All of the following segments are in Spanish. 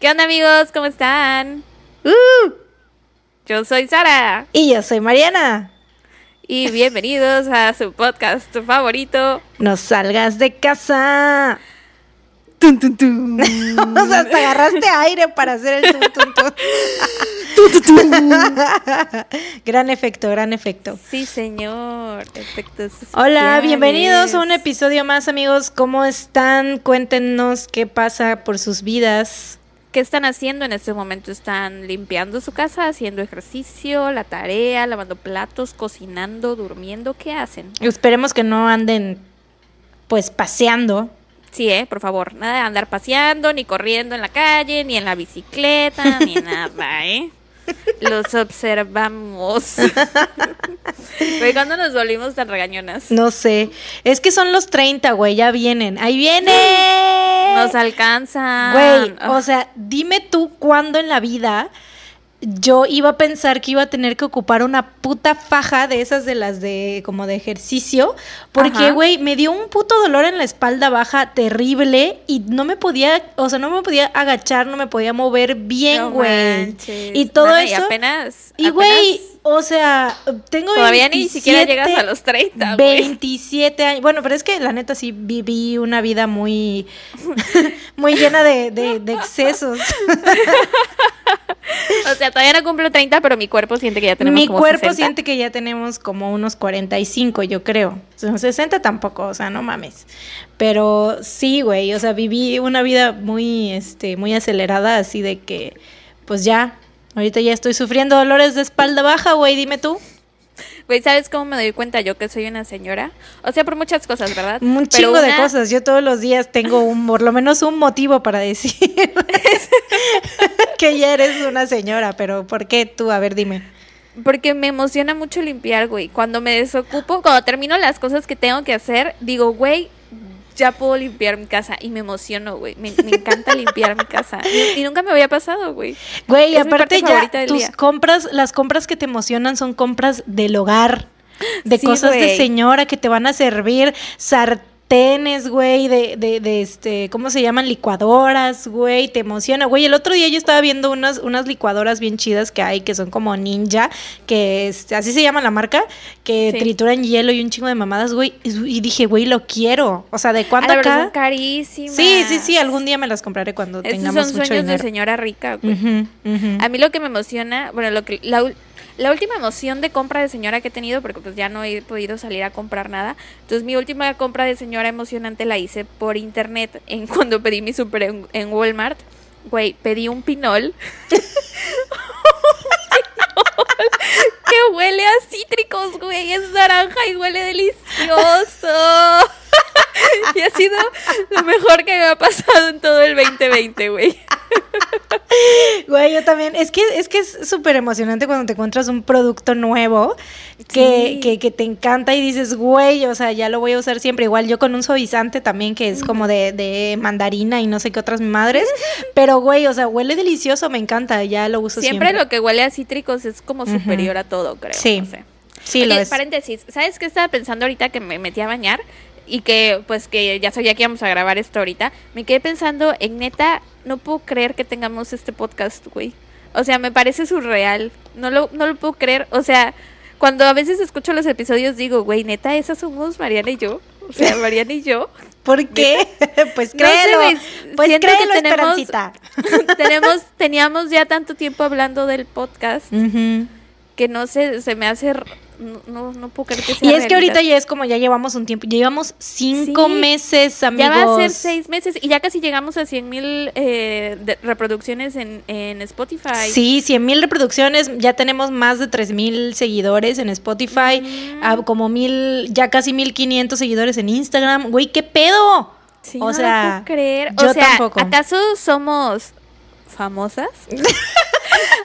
¿Qué onda amigos? ¿Cómo están? Uh, Yo soy Sara y yo soy Mariana. y bienvenidos a su podcast favorito. No salgas de casa. Tun, tun, tun. O sea, hasta agarraste aire para hacer el tum, tum, tum. gran efecto, gran efecto. Sí, señor. Efectos Hola, especiales. bienvenidos a un episodio más, amigos. ¿Cómo están? Cuéntenos qué pasa por sus vidas. ¿Qué están haciendo en este momento? ¿Están limpiando su casa, haciendo ejercicio, la tarea, lavando platos, cocinando, durmiendo? ¿Qué hacen? Esperemos que no anden, pues, paseando. Sí, eh, por favor, nada de andar paseando, ni corriendo en la calle, ni en la bicicleta, ni nada, ¿eh? Los observamos. Güey, ¿cuándo nos volvimos tan regañonas? No sé. Es que son los 30, güey. Ya vienen. ¡Ahí viene! Nos alcanzan. Güey, Ah, o sea, dime tú cuándo en la vida yo iba a pensar que iba a tener que ocupar una puta faja de esas de las de como de ejercicio, porque güey, me dio un puto dolor en la espalda baja terrible y no me podía, o sea, no me podía agachar, no me podía mover bien, güey. y todo Bueno, eso Y apenas. y güey, o sea, tengo Todavía ni siquiera 27, llegas a los 30, güey. 27 años. Bueno, pero es que la neta sí viví una vida muy, muy llena de, de- de excesos. O sea, todavía no cumplo 30, pero mi cuerpo siente que ya tenemos Mi como cuerpo 60. siente que ya tenemos como unos 45, yo creo. O sea, 60 tampoco, o sea, no mames. Pero sí, güey, o sea, viví una vida muy, este, muy acelerada, así de que, pues ya, ahorita ya estoy sufriendo dolores de espalda baja, güey, dime tú. Güey, ¿sabes cómo me doy cuenta yo que soy una señora? O sea, por muchas cosas, ¿verdad? Un chingo de cosas. Yo todos los días tengo un, por lo menos un motivo para decir que ya eres una señora, pero ¿por qué tú? A ver, dime. Porque me emociona mucho limpiar, güey. Cuando me desocupo, cuando termino las cosas que tengo que hacer, digo, güey, ya puedo limpiar mi casa. Y me emociono, güey. Me, me encanta limpiar mi casa. Y, y nunca me había pasado, güey. Güey, aparte ya tus día. compras, las compras que te emocionan son compras del hogar, de Sí, cosas de señora que te van a servir, sartenes, güey, de, de, de este, ¿cómo se llaman? Licuadoras, güey, te emociona, güey. El otro día yo estaba viendo unas, unas licuadoras bien chidas que hay, que son como ninja, que este, así se llama la marca, que Sí. trituran hielo y un chingo de mamadas, güey. Y, dije, güey, lo quiero. O sea, ¿de cuánto Ay, pero son acá? carísimas. Sí, sí, sí, algún día me las compraré cuando Esos tengamos son mucho sueños de dinero. señora rica, güey. A mí lo que me emociona, bueno, lo que la, la última emoción de compra de señora que he tenido, porque pues ya no he podido salir a comprar nada. Entonces mi última compra de señora emocionante la hice por internet en cuando pedí mi super en, en Walmart. Güey, pedí un pinol. que huele a cítricos, güey. Es naranja y huele delicioso. y ha sido lo mejor que me ha pasado en todo el 2020, güey. Güey, yo también. Es que es que es súper emocionante cuando te encuentras un producto nuevo que, Sí. que, que te encanta y dices, güey, o sea, ya lo voy a usar siempre. Igual yo con un suavizante también que es como de, de mandarina y no sé qué otras madres. Pero, güey, o sea, huele delicioso, me encanta, ya lo uso siempre. Siempre lo que huele a cítricos es como superior a todo, creo. Sí. no sé. Sí, lo Oye, es. paréntesis, ¿sabes qué estaba pensando ahorita que me metí a bañar? Y que, pues, que ya sabía que íbamos a grabar esto ahorita. Me quedé pensando, en neta, no puedo creer que tengamos este podcast, güey. O sea, me parece surreal. No lo, no lo puedo creer. O sea, cuando a veces escucho los episodios digo, güey, neta, esas somos Mariana y yo. O sea, Mariana y yo. ¿Por qué? pues No sé, créelo. pues siento que créelo, tenemos- tenemos, teníamos ya tanto tiempo hablando del podcast que no sé, se me hace... No, no, no puedo creer que sea Y es que ahorita ya es como ya llevamos un tiempo, ya llevamos cinco Sí. meses, amigos. Ya va a ser seis meses y ya casi llegamos a 100 mil eh, reproducciones en, en Spotify. Sí, 100 mil reproducciones, ya tenemos más de 3 mil seguidores en Spotify, Mm. como mil, ya casi 1500 seguidores en Instagram. Güey, ¿qué pedo? Sí, o no sea, puedo creer. yo o sea, tampoco. ¿acaso somos famosas?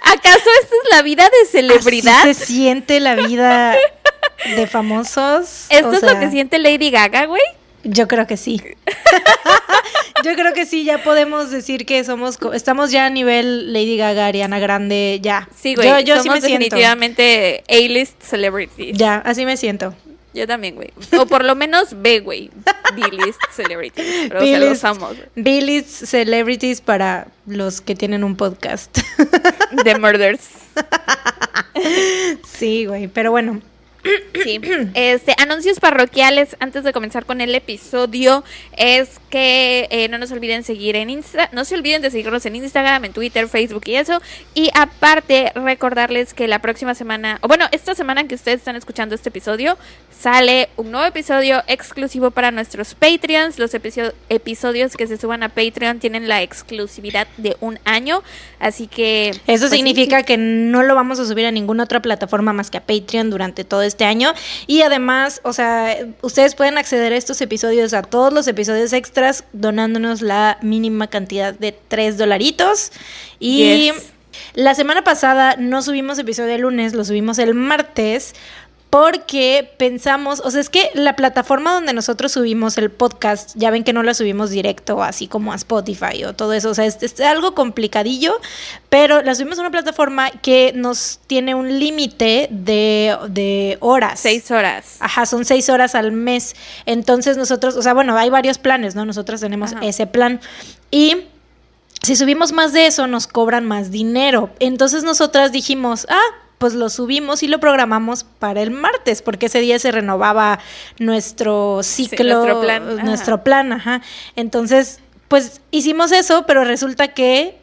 ¿Acaso esta es la vida de celebridad? Así se siente la vida de famosos. ¿Esto o es lo que siente Lady Gaga, güey? Yo creo que sí. Yo creo que sí, ya podemos decir que somos, co- estamos ya a nivel Lady Gaga, Ariana Grande, ya. Sí, güey. Yo, yo sí me siento. definitivamente A-list celebrities. Ya, así me siento. Yo también, güey. O por lo menos ve, güey. B-list celebrities. Pero se los amos. B-list celebrities para los que tienen un podcast. The Murders. sí, güey. Pero bueno, Sí. Este, anuncios parroquiales antes de comenzar con el episodio es que eh, no nos olviden seguir en Insta, no se olviden de seguirnos en Instagram, en Twitter, Facebook y eso. Y aparte recordarles que la próxima semana, o bueno, esta semana que ustedes están escuchando este episodio, sale un nuevo episodio exclusivo para nuestros Patreons. Los episodios que se suban a Patreon tienen la exclusividad de un año, así que... Eso pues, significa que no lo vamos a subir a ninguna otra plataforma más que a Patreon durante todo este este año. Y además, o sea, ustedes pueden acceder a estos episodios, a todos los episodios extras, donándonos la mínima cantidad de 3 dolaritos. Y la semana pasada no subimos episodio el lunes, lo subimos el martes porque pensamos, o sea, es que la plataforma donde nosotros subimos el podcast, ya ven que no la subimos directo, así como a Spotify o todo eso, o sea, es, algo complicadillo, pero la subimos a una plataforma que nos tiene un límite de, horas. Seis horas. Ajá, son seis horas al mes. Entonces nosotros, o sea, bueno, hay varios planes, ¿no? Nosotros tenemos ese plan. Y si subimos más de eso, nos cobran más dinero. Entonces nosotras dijimos, ah, pues lo subimos y lo programamos para el martes, porque ese día se renovaba nuestro ciclo, nuestro plan, nuestro plan, ajá. Entonces, pues hicimos eso, pero resulta que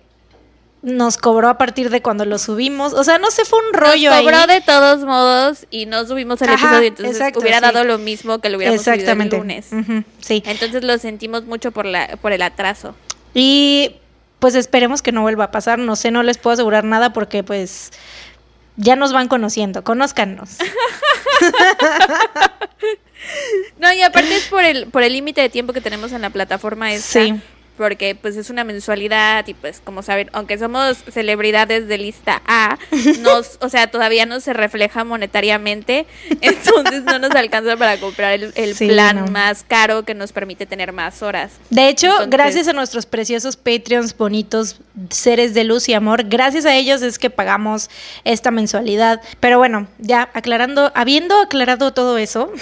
nos cobró a partir de cuando lo subimos. O sea, no se fue un rollo. Nos cobró de todos modos y no subimos el episodio. Entonces hubiera dado lo mismo que lo hubiéramos Exactamente. subido el lunes. sí. Entonces lo sentimos mucho por la, por el atraso. Y pues esperemos que no vuelva a pasar. No sé, no les puedo asegurar nada porque pues ya nos van conociendo, conózcanos. no, y aparte es por el por el límite de tiempo que tenemos en la plataforma esta. Sí porque pues es una mensualidad y pues como saben, aunque somos celebridades de lista A, nos, o sea, todavía no se refleja monetariamente, entonces no nos alcanza para comprar el, plan más caro que nos permite tener más horas. De hecho, gracias a nuestros preciosos Patreons bonitos, seres de luz y amor, gracias a ellos es que pagamos esta mensualidad. Pero bueno, ya aclarando, habiendo aclarado todo eso,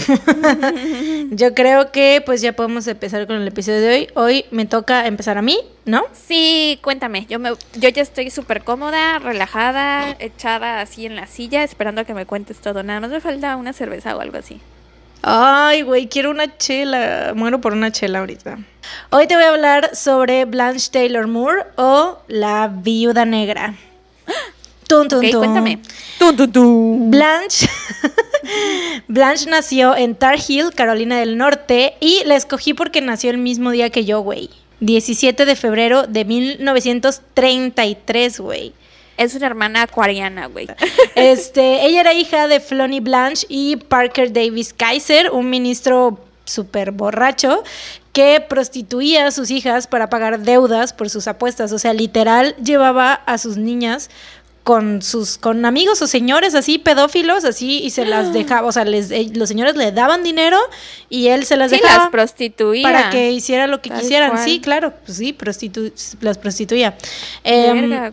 yo creo que pues ya podemos empezar con el episodio de hoy. Hoy me toca empezar a mí, ¿no? Sí, cuéntame. Yo, me, yo ya estoy súper cómoda, relajada, echada así en la silla, esperando a que me cuentes todo. Nada más me falta una cerveza o algo así. Ay, güey, quiero una chela. Muero por una chela ahorita. Hoy te voy a hablar sobre Blanche Taylor Moore o La Viuda Negra. Tun, cuéntame. Blanche. Blanche nació en Tar Heel, Carolina del Norte, y la escogí porque nació el mismo día que yo, güey. 17 de febrero de 1933, güey. Es una hermana acuariana, güey. Este, ella era hija de Flonnie Blanche y Parker Davis Kaiser, un ministro súper borracho que prostituía a sus hijas para pagar deudas por sus apuestas. O sea, literal llevaba a sus niñas con sus con amigos o señores así pedófilos así y se las dejaba o sea les, eh, los señores le daban dinero y él se las dejaba las prostituía. para que hiciera lo que quisieran. Sí claro pues sí prostitu las prostituía. Em,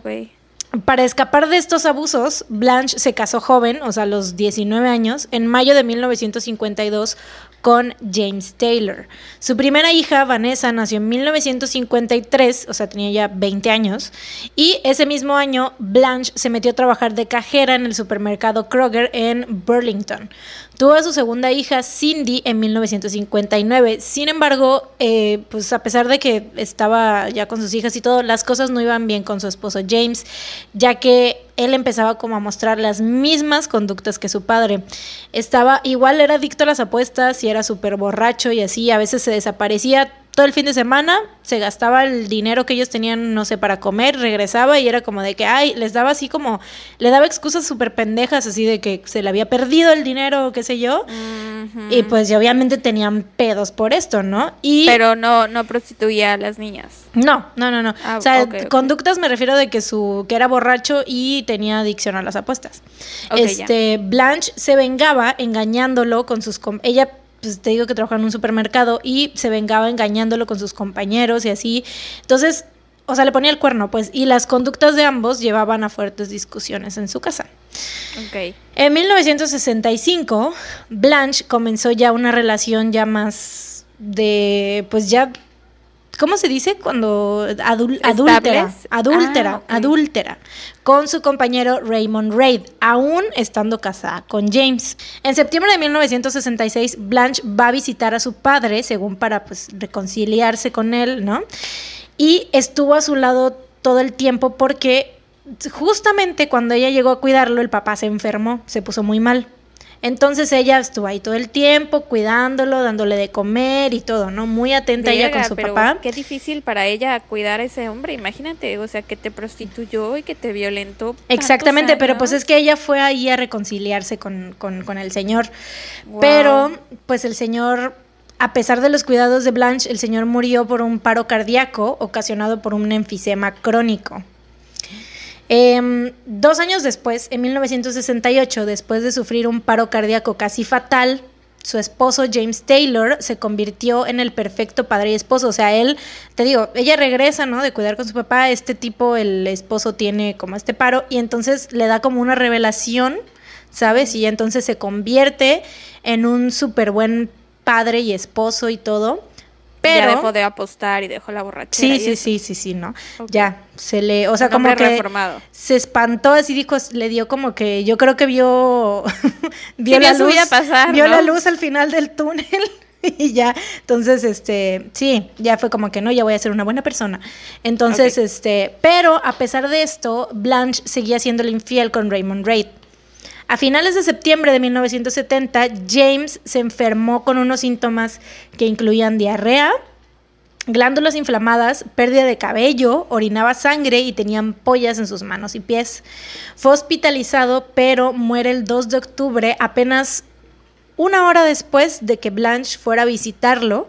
para escapar de estos abusos, Blanche se casó joven, o sea, a los 19 años, en mayo de 1952 James Taylor. Su primera hija, Vanessa, nació en 1953, o sea, tenía ya 20 años, y ese mismo año Blanche se metió a trabajar de cajera en el supermercado Kroger en Burlington. Tuvo a su segunda hija, Cindy, en 1959. Sin embargo, eh, pues a pesar de que estaba ya con sus hijas y todo, las cosas no iban bien con su esposo James, ya que él empezaba como a mostrar las mismas conductas que su padre. Estaba, igual era adicto a las apuestas y era súper borracho y así, a veces se desaparecía todo el fin de semana, se gastaba el dinero que ellos tenían, no sé, para comer, regresaba y era como de que, ay, les daba así como, le daba excusas súper pendejas, así de que se le había perdido el dinero, qué sé yo. Y pues ya obviamente tenían pedos por esto, ¿no? Y, Pero no, no prostituía a las niñas. No, no, no, no. Ah, o sea, conductas me refiero de que su, que era borracho y tenía adicción a las apuestas. este, Blanche se vengaba engañándolo con sus, ella pues te digo que trabajaba en un supermercado y se vengaba engañándolo con sus compañeros y así. Entonces, o sea, le ponía el cuerno, pues, y las conductas de ambos llevaban a fuertes discusiones en su casa. En 1965, Blanche comenzó ya una relación ya más de, pues ya, ¿cómo se dice? Cuando adul- adúltera, Ah, adúltera, con su compañero Raymond Reid, aún estando casada con James. En septiembre de 1966, Blanche va a visitar a su padre, según para pues reconciliarse con él, ¿no? Y estuvo a su lado todo el tiempo porque justamente cuando ella llegó a cuidarlo, el papá se enfermó, se puso muy mal. Entonces ella estuvo ahí todo el tiempo cuidándolo, dándole de comer y todo, ¿no? Muy atenta ella con su pero papá. Qué difícil para ella cuidar a ese hombre, imagínate, o sea, que te prostituyó y que te violentó. Exactamente, pero pues es que ella fue ahí a reconciliarse con, con- con el señor. Wow. Pero, pues el señor, a pesar de los cuidados de Blanche, el señor murió por un paro cardíaco ocasionado por un enfisema crónico. Em, dos años después, en 1968, después de sufrir un paro cardíaco casi fatal, su esposo James Taylor se convirtió en el perfecto padre y esposo. O sea, él, te digo, ella regresa, ¿no? De cuidar con su papá. Este tipo, el esposo tiene como este paro y entonces le da como una revelación, ¿sabes? Y entonces se convierte en un súper buen padre y esposo y todo. Pero Ya dejó de apostar y dejó la borrachera. Sí, sí, eso. sí, sí, sí, ¿no? Ya, se le, o sea, como que reformado. se espantó, así dijo, le dio como que, yo creo que vio, vio Sí, la luz, vida pasar, vio ¿no? la luz al final del túnel y ya, entonces, este, sí, ya fue como que no, ya voy a ser una buena persona. Entonces, este, pero a pesar de esto, Blanche seguía siendo infiel con Raymond Reid. A finales de septiembre de 1970, James se enfermó con unos síntomas que incluían diarrea, glándulas inflamadas, pérdida de cabello, orinaba sangre y tenía ampollas en sus manos y pies. Fue hospitalizado, pero muere el 2 de octubre, apenas una hora después de que Blanche fuera a visitarlo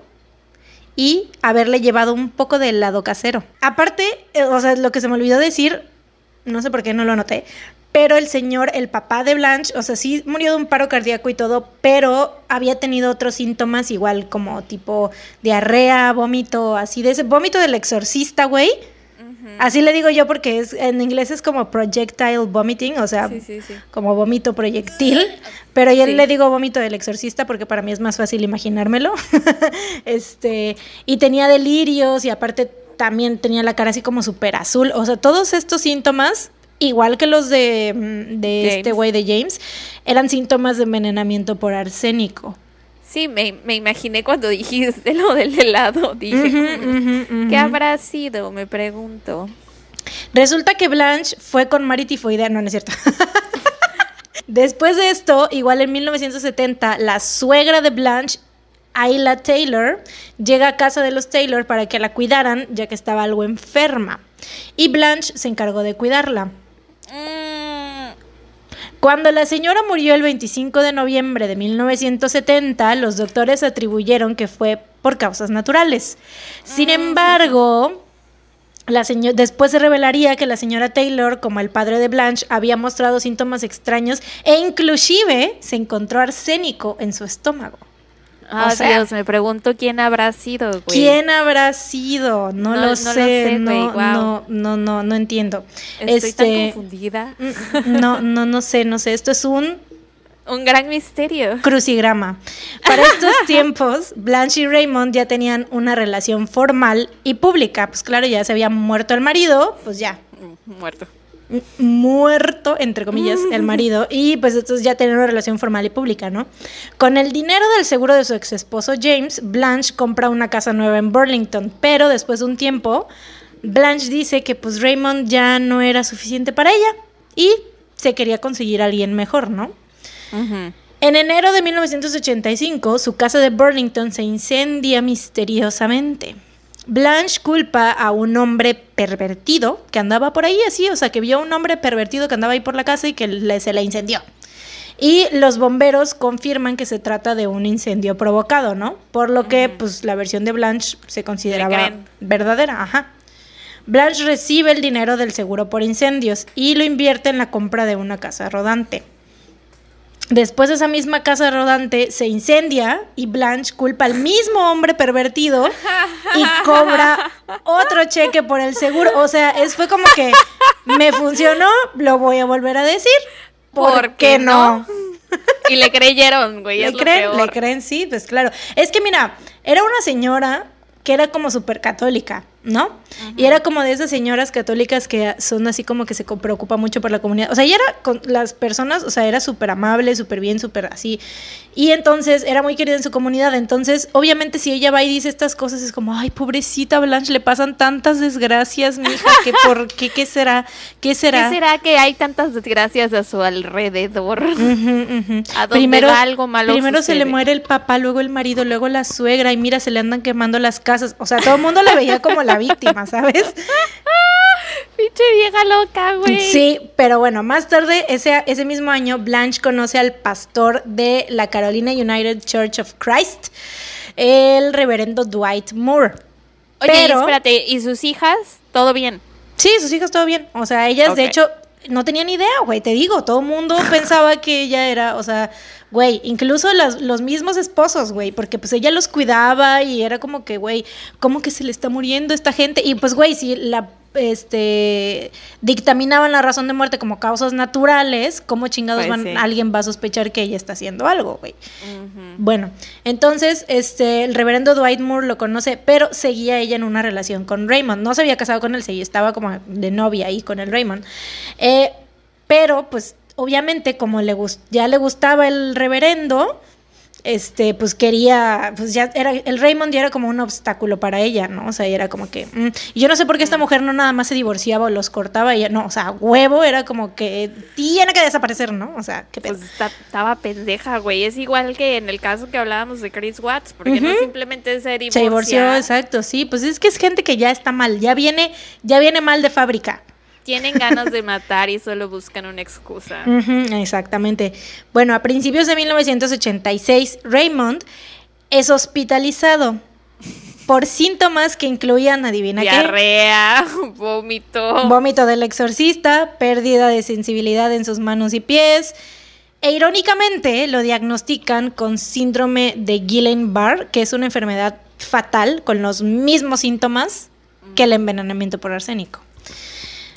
y haberle llevado un poco de helado casero. Aparte, eh, o sea, lo que se me olvidó decir, no sé por qué no lo anoté, pero el señor, el papá de Blanche, o sea, sí murió de un paro cardíaco y todo, pero había tenido otros síntomas igual como tipo diarrea, vómito, así de ese vómito del exorcista, güey. Así le digo yo porque es en inglés es como projectile vomiting, o sea, Sí, sí, sí. como vómito proyectil, pero yo le digo vómito del exorcista porque para mí es más fácil imaginármelo. este, y tenía delirios y aparte también tenía la cara así como súper azul, o sea, todos estos síntomas igual que los de, mm, este güey de James, eran síntomas de envenenamiento por arsénico. Sí, me, me imaginé cuando dijiste lo del helado. Dije, "Mm. ¿qué habrá sido? Me pregunto. Resulta que Blanche fue con Mari tifoidea, no, no es cierto. Después de esto, igual en 1970, la suegra de Blanche, Ayla Taylor, llega a casa de los Taylor para que la cuidaran, ya que estaba algo enferma. Y Blanche se encargó de cuidarla. Mm, Cuando la señora murió el 25 de noviembre de 1970, los doctores atribuyeron que fue por causas naturales. Sin embargo, la seño- después se revelaría que la señora Taylor, como el padre de Blanche, había mostrado síntomas extraños e inclusive se encontró arsénico en su estómago. Ah, O sea- Dios, me pregunto quién habrá sido, güey. ¿Quién habrá sido? No, No- lo no lo sé, sé, no, guau. no, no, no, no entiendo. Estoy tan Este, confundida. mm, No, no, no sé, no sé. Esto es un Un gran misterio. crucigrama. Para estos tiempos, Blanche y Raymond ya tenían una relación formal y pública. Pues claro, ya se había muerto el marido, pues ya, Mm, Muerto. Muerto, entre comillas, el marido. Y pues entonces ya tenían una relación formal y pública, ¿no? Con el dinero del seguro de su ex esposo James, Blanche compra una casa nueva en Burlington. Pero después de un tiempo, Blanche dice que pues Raymond ya no era suficiente para ella y se quería conseguir a alguien mejor, ¿no? En enero de 1985, su casa de Burlington se incendia misteriosamente. Blanche culpa a un hombre pervertido que andaba por ahí así, o sea, que vio a un hombre pervertido que andaba ahí por la casa y que le- se la incendió. Y los bomberos confirman que se trata de un incendio provocado, ¿no? Por lo que, pues, la versión de Blanche se consideraba verdadera, ajá. Blanche recibe el dinero del seguro por incendios y lo invierte en la compra de una casa rodante. Después esa misma casa rodante se incendia y Blanche culpa al mismo hombre pervertido y cobra otro cheque por el seguro. O sea, es, fue como que me funcionó, lo voy a volver a decir. ¿Por, qué no? y le creyeron, güey. ¿Le creen? ¿Le creen? Sí, pues claro. Es que mira, era una señora que era como súper católica, ¿no? Y era como de esas señoras católicas que son así como que se preocupa mucho por la comunidad. O sea, ella era con las personas, o sea, era súper amable, súper bien, súper así. Y entonces era muy querida en su comunidad. Entonces, obviamente, si ella va y dice estas cosas, es como, ay, pobrecita Blanche, le pasan tantas desgracias, mija, que por qué, qué será, qué será. ¿Qué será que hay tantas desgracias a su alrededor? A donde va algo malo Primero se le muere el papá, luego el marido, luego la suegra y mira, se le andan quemando las casas. O sea, todo el mundo la veía como la víctima, ¿sabes? Pinche vieja loca, güey. Sí, pero bueno, más tarde, ese, ese mismo año, Blanche conoce al pastor de la Carolina United Church of Christ, el reverendo Dwight Moore. Oye, pero- espérate, ¿y sus hijas? ¿Todo bien? Sí, sus hijas todo bien. O sea, ellas de hecho no tenían idea, güey. Te digo, todo el mundo pensaba que ella era, o sea, güey, incluso las- los mismos esposos, güey, porque pues ella los cuidaba y era como que, güey, ¿cómo que se le está muriendo esta gente? Y pues, güey, si la este dictaminaban la razón de muerte como causas naturales, ¿cómo chingados Pues van, sí. alguien va a sospechar que ella está haciendo algo, güey? Bueno, entonces este el reverendo Dwight Moore lo conoce, pero seguía ella en una relación con Raymond. No se había casado con él, seguía, estaba como de novia ahí con el Raymond. Eh, pero, pues, obviamente, como le ya le gustaba el reverendo, este, pues quería, pues ya era, el Raymond ya era como un obstáculo para ella, ¿no? O sea, era como que, mm, y yo no sé por qué esta mujer no nada más se divorciaba o los cortaba, ella, no, o sea, huevo era como que tiene que desaparecer, ¿no? O sea, qué. Pues estaba pendeja, güey. Es igual que en el caso que hablábamos de Chris Watts, porque no simplemente se divorcia. Se divorció, exacto, sí, pues es que es gente que ya está mal, ya viene, ya viene mal de fábrica. Tienen ganas de matar y solo buscan una excusa. Exactamente. Bueno, a principios de 1986, Raymond es hospitalizado por síntomas que incluían, adivina qué, Diarrea, vómito. vómito del exorcista, pérdida de sensibilidad en sus manos y pies. E irónicamente lo diagnostican con síndrome de Guillain-Barré, que es una enfermedad fatal con los mismos síntomas que el envenenamiento por arsénico.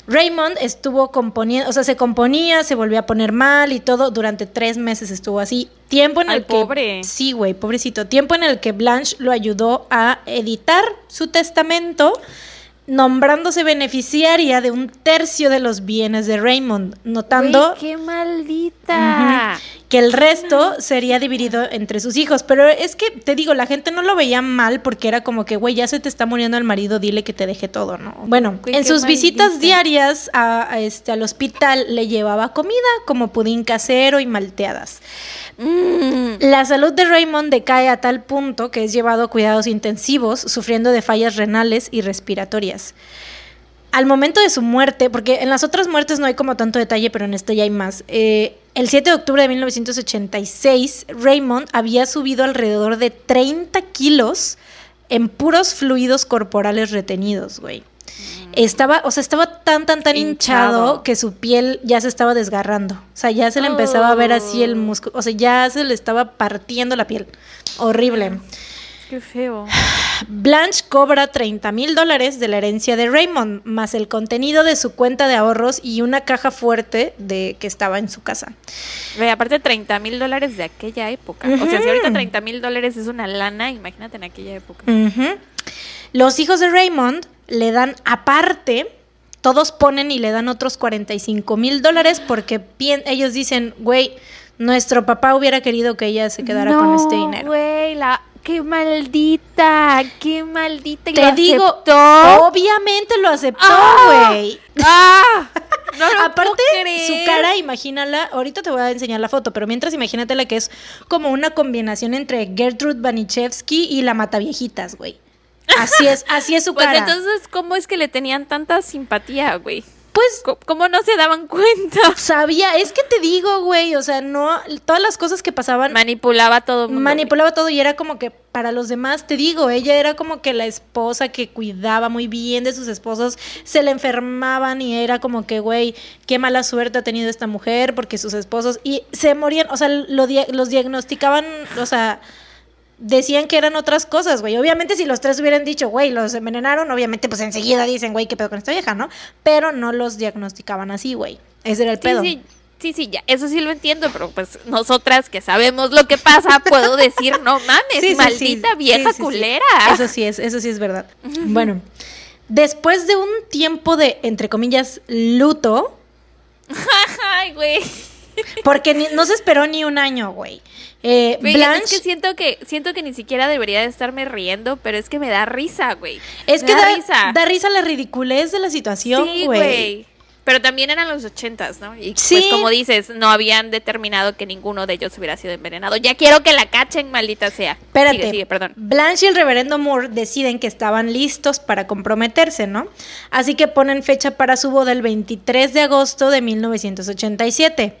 Raymond estuvo componiendo, o sea, se componía, se volvía a poner mal y todo. Durante tres meses estuvo así. Tiempo en Ay, el que. pobre. Sí, güey, pobrecito. Tiempo en el que Blanche lo ayudó a editar su testamento, nombrándose beneficiaria de un tercio de los bienes de Raymond, notando Güey, ¡Qué maldita! Que el resto sería dividido entre sus hijos. Pero es que, te digo, la gente no lo veía mal porque era como que, güey, ya se te está muriendo el marido, dile que te deje todo, ¿no? Bueno, en sus visitas diarias a, a este, al hospital le llevaba comida como pudín casero y malteadas. Mm. La salud de Raymond decae a tal punto que es llevado a cuidados intensivos, sufriendo de fallas renales y respiratorias. Al momento de su muerte, porque en las otras muertes no hay como tanto detalle, pero en esta ya hay más. eh, el 7 de octubre de 1986, Raymond había subido alrededor de 30 kilos en puros fluidos corporales retenidos, güey. Estaba, o sea, estaba tan, tan, tan hinchado. Hinchado. que su piel ya se estaba desgarrando. O sea, ya se le empezaba a ver así el Oh. músculo. O sea, ya se le estaba partiendo la piel. Horrible. Qué feo. Blanche cobra 30 mil dólares de la herencia de Raymond, más el contenido de su cuenta de ahorros y una caja fuerte de que estaba en su casa. Güey, aparte 30 mil dólares de aquella época. O sea, si ahorita Ujú. 30 mil dólares es una lana, imagínate en aquella época. Los hijos de Raymond le dan aparte, todos ponen y le dan otros 45 mil dólares porque ellos dicen, güey, nuestro papá hubiera querido que ella se quedara con este dinero. güey, la... ¡Qué maldita! ¡Qué maldita! ¿Y Te lo digo, aceptó? obviamente lo aceptó, ¡Ah! güey. ¡Ah! No lo Aparte, puedo creer. su cara, imagínala, ahorita te voy a enseñar la foto, pero mientras imagínatela que es como una combinación entre Gertrude Banichevsky y la Mataviejitas, güey. Así es, así es su Pues cara. entonces, ¿cómo es que le tenían tanta simpatía, güey? Pues Co- ¿Cómo no se daban cuenta? sabía, es que te digo, güey, o sea, no, todas las cosas que pasaban Manipulaba todo mundo. manipulaba todo y era como que para los demás, te digo, ella era como que la esposa que cuidaba muy bien de sus esposos, se le enfermaban y era como que, güey, qué mala suerte ha tenido esta mujer porque sus esposos y se morían, o sea, lo los diagnosticaban, o sea, decían que eran otras cosas, güey. Obviamente si los tres hubieran dicho, güey, los envenenaron, obviamente pues enseguida dicen, güey, qué pedo con esta vieja, ¿no? Pero no los diagnosticaban así, güey. Ese era el Sí, pedo. sí, sí, sí, ya, eso sí lo entiendo, pero pues nosotras que sabemos lo que pasa, puedo decir, no mames, Sí, maldita vieja culera. Eso sí es, eso sí es verdad. Bueno, después de un tiempo de, entre comillas, luto, Ay, güey. Porque ni- no se esperó ni un año, güey. Eh, Güey, Blanche, Es que siento que siento que ni siquiera debería de estarme riendo, pero es que me da risa, güey. es Me que da, risa. da risa la ridiculez de la situación, sí, güey. güey. Pero también eran los ochentas, ¿no? Y Sí. pues como dices, no habían determinado que ninguno de ellos hubiera sido envenenado. Ya quiero que la cachen, maldita sea. Espérate. Sigue, sigue, perdón. Blanche y el reverendo Moore deciden que estaban listos para comprometerse, ¿no? Así que ponen fecha para su boda el 23 de agosto de 1987.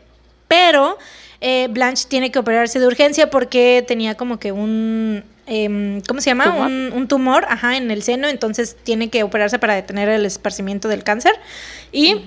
Pero eh, Blanche tiene que operarse de urgencia porque tenía como que un... em, ¿Cómo se llama? ¿Tumor? Un, un tumor, ajá, en el seno, entonces tiene que operarse para detener el esparcimiento del cáncer. Y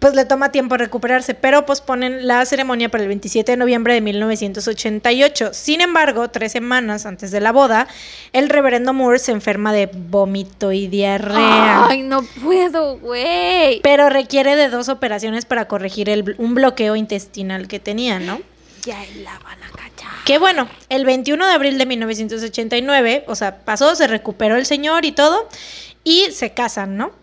pues le toma tiempo recuperarse, pero posponen la ceremonia para el 27 de noviembre de 1988. Sin embargo, tres semanas antes de la boda, el reverendo Moore se enferma de vómito y diarrea. Ay, no puedo, güey. Pero requiere de dos operaciones para corregir el un bloqueo intestinal que tenía, ¿no? Ya la van a cachar. Que bueno, el 21 de abril de 1989, o sea, pasó, se recuperó el señor y todo, y se casan, ¿no?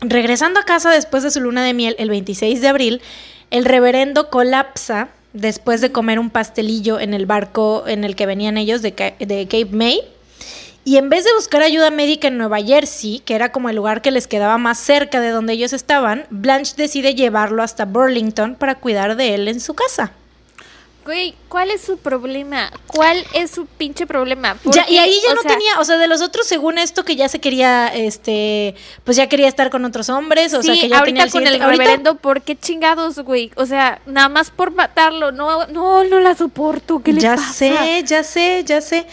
Regresando a casa después de su luna de miel, el 26 de abril, el reverendo colapsa después de comer un pastelillo en el barco en el que venían ellos de, de Cape May. Y en vez de buscar ayuda médica en Nueva Jersey, que era como el lugar que les quedaba más cerca de donde ellos estaban, Blanche decide llevarlo hasta Burlington para cuidar de él en su casa. Güey, ¿cuál es su problema? ¿Cuál es su pinche problema? Ya, y ahí ya no sea, tenía, o sea, de los otros, según esto, que ya se quería, este, pues ya quería estar con otros hombres, o sí, sea, que ya tenía ahorita con el ahorita- reverendo, ¿por qué chingados, güey? O sea, nada más por matarlo. No, no, no la soporto. ¿Qué le ya pasa? sé, ya sé, ya sé.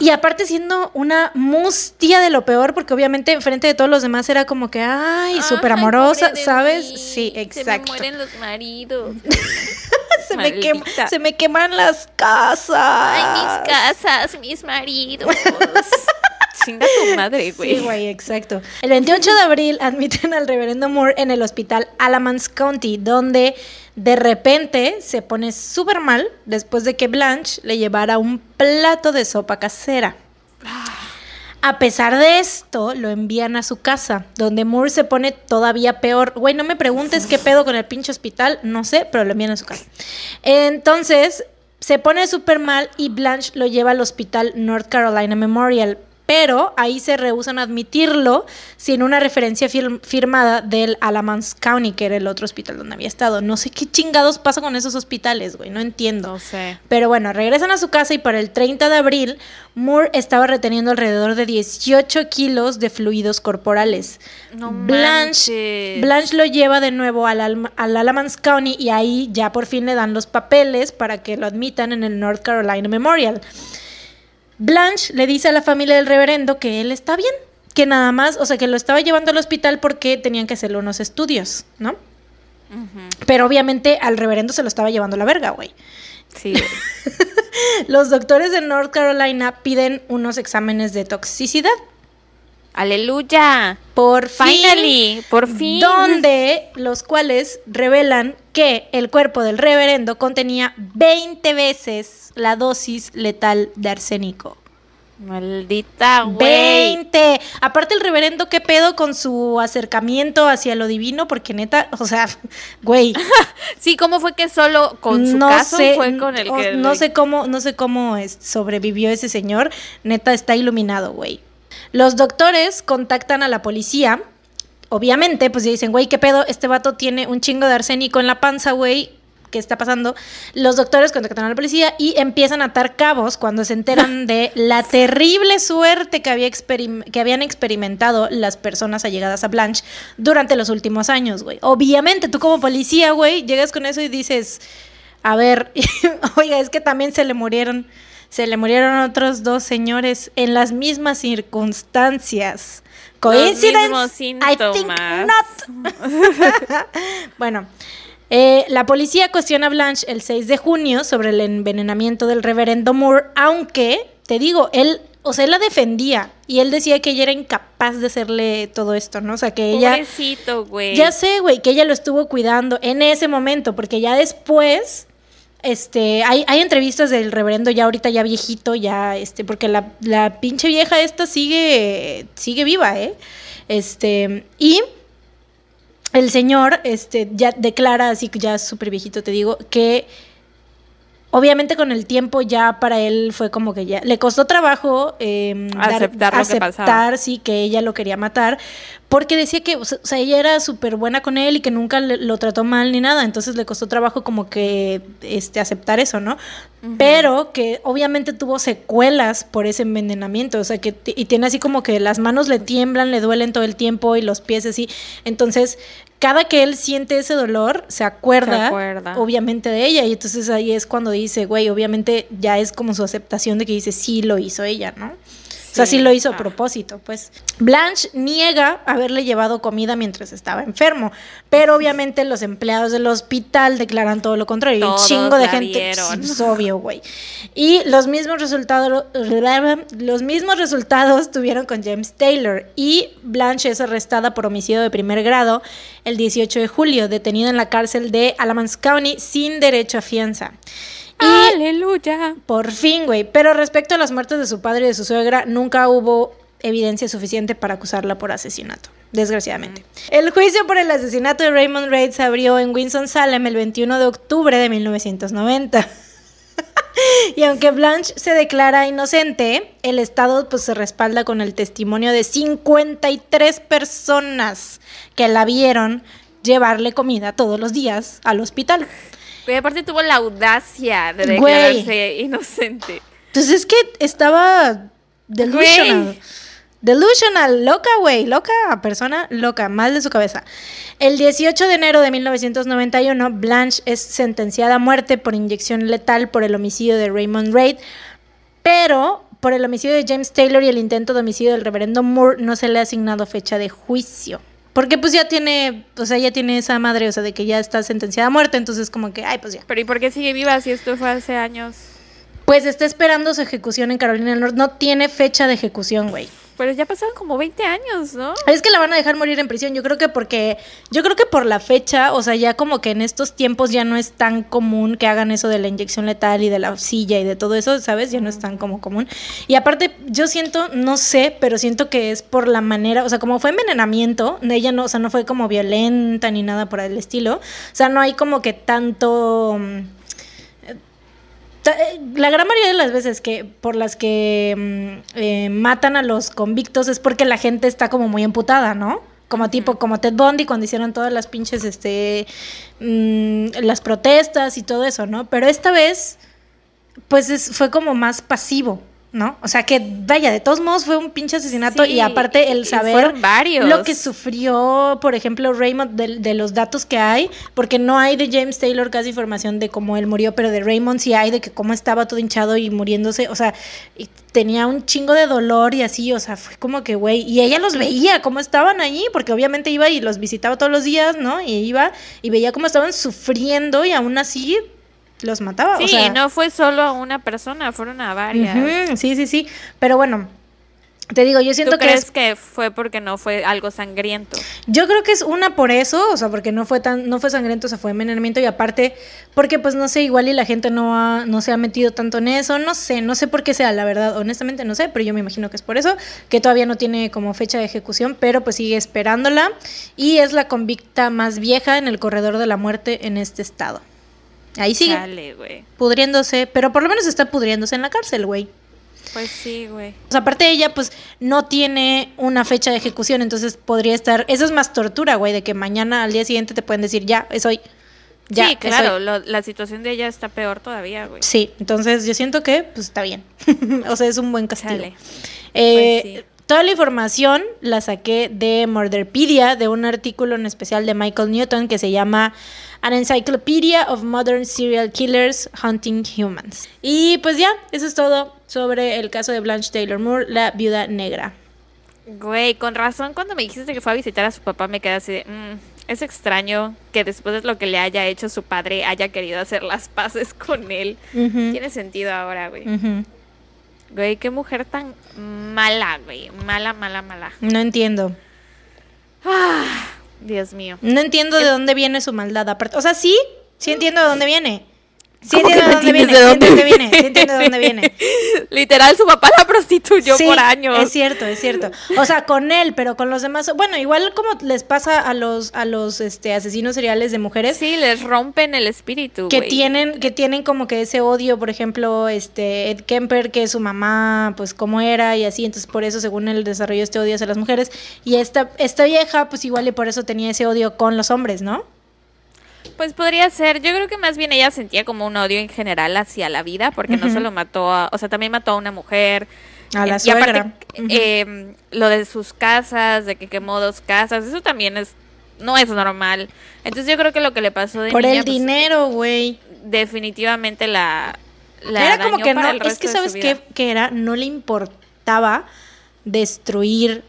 Y aparte siendo una mustia de lo peor, porque obviamente enfrente de todos los demás era como que, ay, súper amorosa, ¿sabes? mí, Sí, Se me exacto. mueren los maridos. Se me, quema- se me queman las casas. Ay, mis casas, mis maridos. Chinga tu madre, güey. Sí, güey, exacto. El 28 de abril admiten al reverendo Moore en el hospital Alamance County, donde de repente se pone súper mal después de que Blanche le llevara un plato de sopa casera. A pesar de esto, lo envían a su casa, donde Moore se pone todavía peor. Güey, no me preguntes qué pedo con el pinche hospital, no sé, pero lo envían a su casa. Entonces, se pone súper mal y Blanche lo lleva al hospital North Carolina Memorial. Pero ahí se rehusan a admitirlo sin una referencia fir- firmada del Alamance County, que era el otro hospital donde había estado. No sé qué chingados pasa con esos hospitales, güey, no entiendo. No sé. Pero bueno, regresan a su casa y para el 30 de abril, Moore estaba reteniendo alrededor de 18 kilos de fluidos corporales. No Blanche, manches. Blanche lo lleva de nuevo al, Alma- al Alamance County y ahí ya por fin le dan los papeles para que lo admitan en el North Carolina Memorial. Blanche le dice a la familia del reverendo que él está bien, que nada más, o sea, que lo estaba llevando al hospital porque tenían que hacerle unos estudios, ¿no? Pero obviamente al reverendo se lo estaba llevando la verga, güey. Sí. Los doctores de North Carolina piden unos exámenes de toxicidad. Aleluya. Por fin. Finally, por fin. Donde los cuales revelan que el cuerpo del reverendo contenía 20 veces la dosis letal de arsénico. Maldita, güey. 20. Aparte el reverendo, ¿qué pedo con su acercamiento hacia lo divino? Porque neta, o sea, güey. Sí, ¿cómo fue que solo con su no caso sé, fue con el que... no sé cómo, no sé cómo es- sobrevivió ese señor. Neta está iluminado, güey. Los doctores contactan a la policía. Obviamente, pues dicen, güey, ¿qué pedo? Este vato tiene un chingo de arsénico en la panza, güey. qué está pasando. Los doctores contactan a la policía y empiezan a atar cabos cuando se enteran de la terrible suerte que, había que habían experimentado las personas allegadas a Blanche durante los últimos años, güey. Obviamente, tú como policía, güey, llegas con eso y dices, a ver, oiga, es que también se le murieron, se le murieron otros dos señores en las mismas circunstancias. Coincidence? I think not. bueno, eh, la policía cuestiona a Blanche el 6 de junio sobre el envenenamiento del reverendo Moore, aunque, te digo, él, o sea, él la defendía y él decía que ella era incapaz de hacerle todo esto, ¿no? O sea, que ella... Pobrecito, güey. Ya sé, güey, que ella lo estuvo cuidando en ese momento, porque ya después este, hay, hay entrevistas del reverendo ya ahorita ya viejito, ya, este, porque la, la pinche vieja esta sigue, sigue viva, ¿eh? Este, y el señor, este, ya declara, así que ya súper viejito te digo, que obviamente con el tiempo ya para él fue como que ya le costó trabajo eh, aceptar, dar, aceptar sí que ella lo quería matar porque decía que o sea ella era súper buena con él y que nunca lo trató mal ni nada entonces le costó trabajo como que este aceptar eso no pero que obviamente tuvo secuelas por ese envenenamiento o sea que y tiene así como que las manos le tiemblan le duelen todo el tiempo y los pies así entonces cada que él siente ese dolor, se acuerda, obviamente de ella. Y entonces ahí es cuando dice, güey, obviamente ya es como su aceptación de que dice, sí lo hizo ella, ¿no? O sea, sí lo hizo a propósito, pues. Blanche niega haberle llevado comida mientras estaba enfermo, pero obviamente los empleados del hospital declaran todo lo contrario. un chingo de gente. Es obvio, güey. Y los mismos resultados, los mismos resultados tuvieron con James Taylor y Blanche es arrestada por homicidio de primer grado el 18 de julio, detenida en la cárcel de Alamance County sin derecho a fianza. Aleluya. Por fin, güey. Pero respecto a las muertes de su padre y de su suegra, nunca hubo evidencia suficiente para acusarla por asesinato, desgraciadamente. Mm. El juicio por el asesinato de Raymond Reid se abrió en Winston-Salem el 21 de octubre de 1990. y aunque Blanche se declara inocente, el Estado pues, se respalda con el testimonio de 53 personas que la vieron llevarle comida todos los días al hospital. Y aparte tuvo la audacia de declararse inocente. Entonces es que estaba delusional. Delusional, loca, güey, loca, persona loca, mal de su cabeza. El 18 de enero de 1991, Blanche es sentenciada a muerte por inyección letal por el homicidio de Raymond Reid, pero por el homicidio de James Taylor y el intento de homicidio del reverendo Moore no se le ha asignado fecha de juicio. Porque pues ya tiene, o sea, ya tiene esa madre, o sea, de que ya está sentenciada a muerte, entonces como que, ay, pues ya. Pero ¿y por qué sigue viva si esto fue hace años? Pues está esperando su ejecución en Carolina del Norte. No tiene fecha de ejecución, güey. Pero ya pasaron como 20 años, ¿no? Es que la van a dejar morir en prisión. Yo creo que porque. Yo creo que por la fecha, o sea, ya como que en estos tiempos ya no es tan común que hagan eso de la inyección letal y de la silla y de todo eso, ¿sabes? Ya no es tan como común. Y aparte, yo siento, no sé, pero siento que es por la manera. O sea, como fue envenenamiento, ella no, o sea, no fue como violenta ni nada por el estilo. O sea, no hay como que tanto. Eh, la gran mayoría de las veces que por las que mm, eh, matan a los convictos es porque la gente está como muy emputada, ¿no? Como tipo, como Ted Bundy cuando hicieron todas las pinches, este, mm, las protestas y todo eso, ¿no? Pero esta vez, pues fue como más pasivo. ¿No? O sea que, vaya, de todos modos fue un pinche asesinato y aparte el saber lo que sufrió, por ejemplo, Raymond, de, los datos que hay, porque no hay de James Taylor casi información de cómo él murió, pero de Raymond sí hay de que cómo estaba todo hinchado y muriéndose, o sea, tenía un chingo de dolor y así, o sea, fue como que, güey, y ella los veía, cómo estaban ahí, porque obviamente iba y los visitaba todos los días, ¿no? Y iba y veía cómo estaban sufriendo y aún así los mataba. Sí, no fue solo a una persona, fueron a varias. sí, sí, sí. Pero bueno, te digo, yo siento que crees que fue porque no fue algo sangriento? Yo creo que es una por eso, o sea, porque no fue tan no fue sangriento, o sea, fue envenenamiento y aparte porque pues no sé, igual y la gente no ha, no se ha metido tanto en eso, no sé, no sé por qué sea, la verdad, honestamente no sé, pero yo me imagino que es por eso, que todavía no tiene como fecha de ejecución, pero pues sigue esperándola y es la convicta más vieja en el corredor de la muerte en este estado. Ahí sigue. güey. Pudriéndose, pero por lo menos está pudriéndose en la cárcel, güey. Pues sí, güey. Sea, aparte ella, pues, no tiene una fecha de ejecución, entonces podría estar... Eso es más tortura, güey, de que mañana al día siguiente te pueden decir, ya, es hoy. Ya, sí, claro, lo- la situación de ella está peor todavía, güey. Sí, entonces yo siento que pues está bien. o sea, es un buen castigo. Eh, Pues sí. Toda la información la saqué de Murderpedia, de un artículo en especial de Michael Newton que se llama An Encyclopedia of Modern Serial Killers Hunting Humans. Y pues ya, eso es todo sobre el caso de Blanche Taylor Moore, la viuda negra. Güey, con razón cuando me dijiste que fue a visitar a su papá me quedé así de, "Mm, es extraño que después de lo que le haya hecho su padre haya querido hacer las paces con él. Tiene sentido ahora, güey. ujú. Güey, qué mujer tan mala, güey. Mala, mala, mala. No entiendo. Ah, Dios mío. No entiendo de dónde viene su maldad. aparte- O sea, sí, sí entiendo de dónde viene. Sí ¿Cómo entiendo de no dónde viene. entiendes de Sí dónde entiendo de viene. Sí entiendo de dónde viene. Literal, su papá la prostituyó Sí, por años. Es cierto, es cierto. O sea, con él, pero con los demás, bueno, igual como les pasa a los a los este asesinos seriales de mujeres Sí, les rompen el espíritu, que tienen que tienen como que ese odio, por ejemplo, este Ed Kemper que su mamá pues cómo era y así, entonces por eso según él desarrolló este odio hacia las mujeres y esta esta vieja pues igual y por eso tenía ese odio con los hombres, ¿no? Pues podría ser. Yo creo que más bien ella sentía como un odio en general hacia la vida, porque no Ujú. solo mató a, o sea, también mató a una mujer. A la y aparte, eh, lo de sus casas, de que quemó dos casas, eso también es, no es normal. Entonces yo creo que lo que le pasó de Por niña, el pues, dinero, güey. definitivamente la, la Era como que no, es que sabes qué era, no le importaba destruir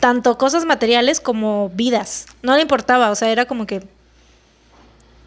tanto cosas materiales como vidas. No le importaba, o sea, era como que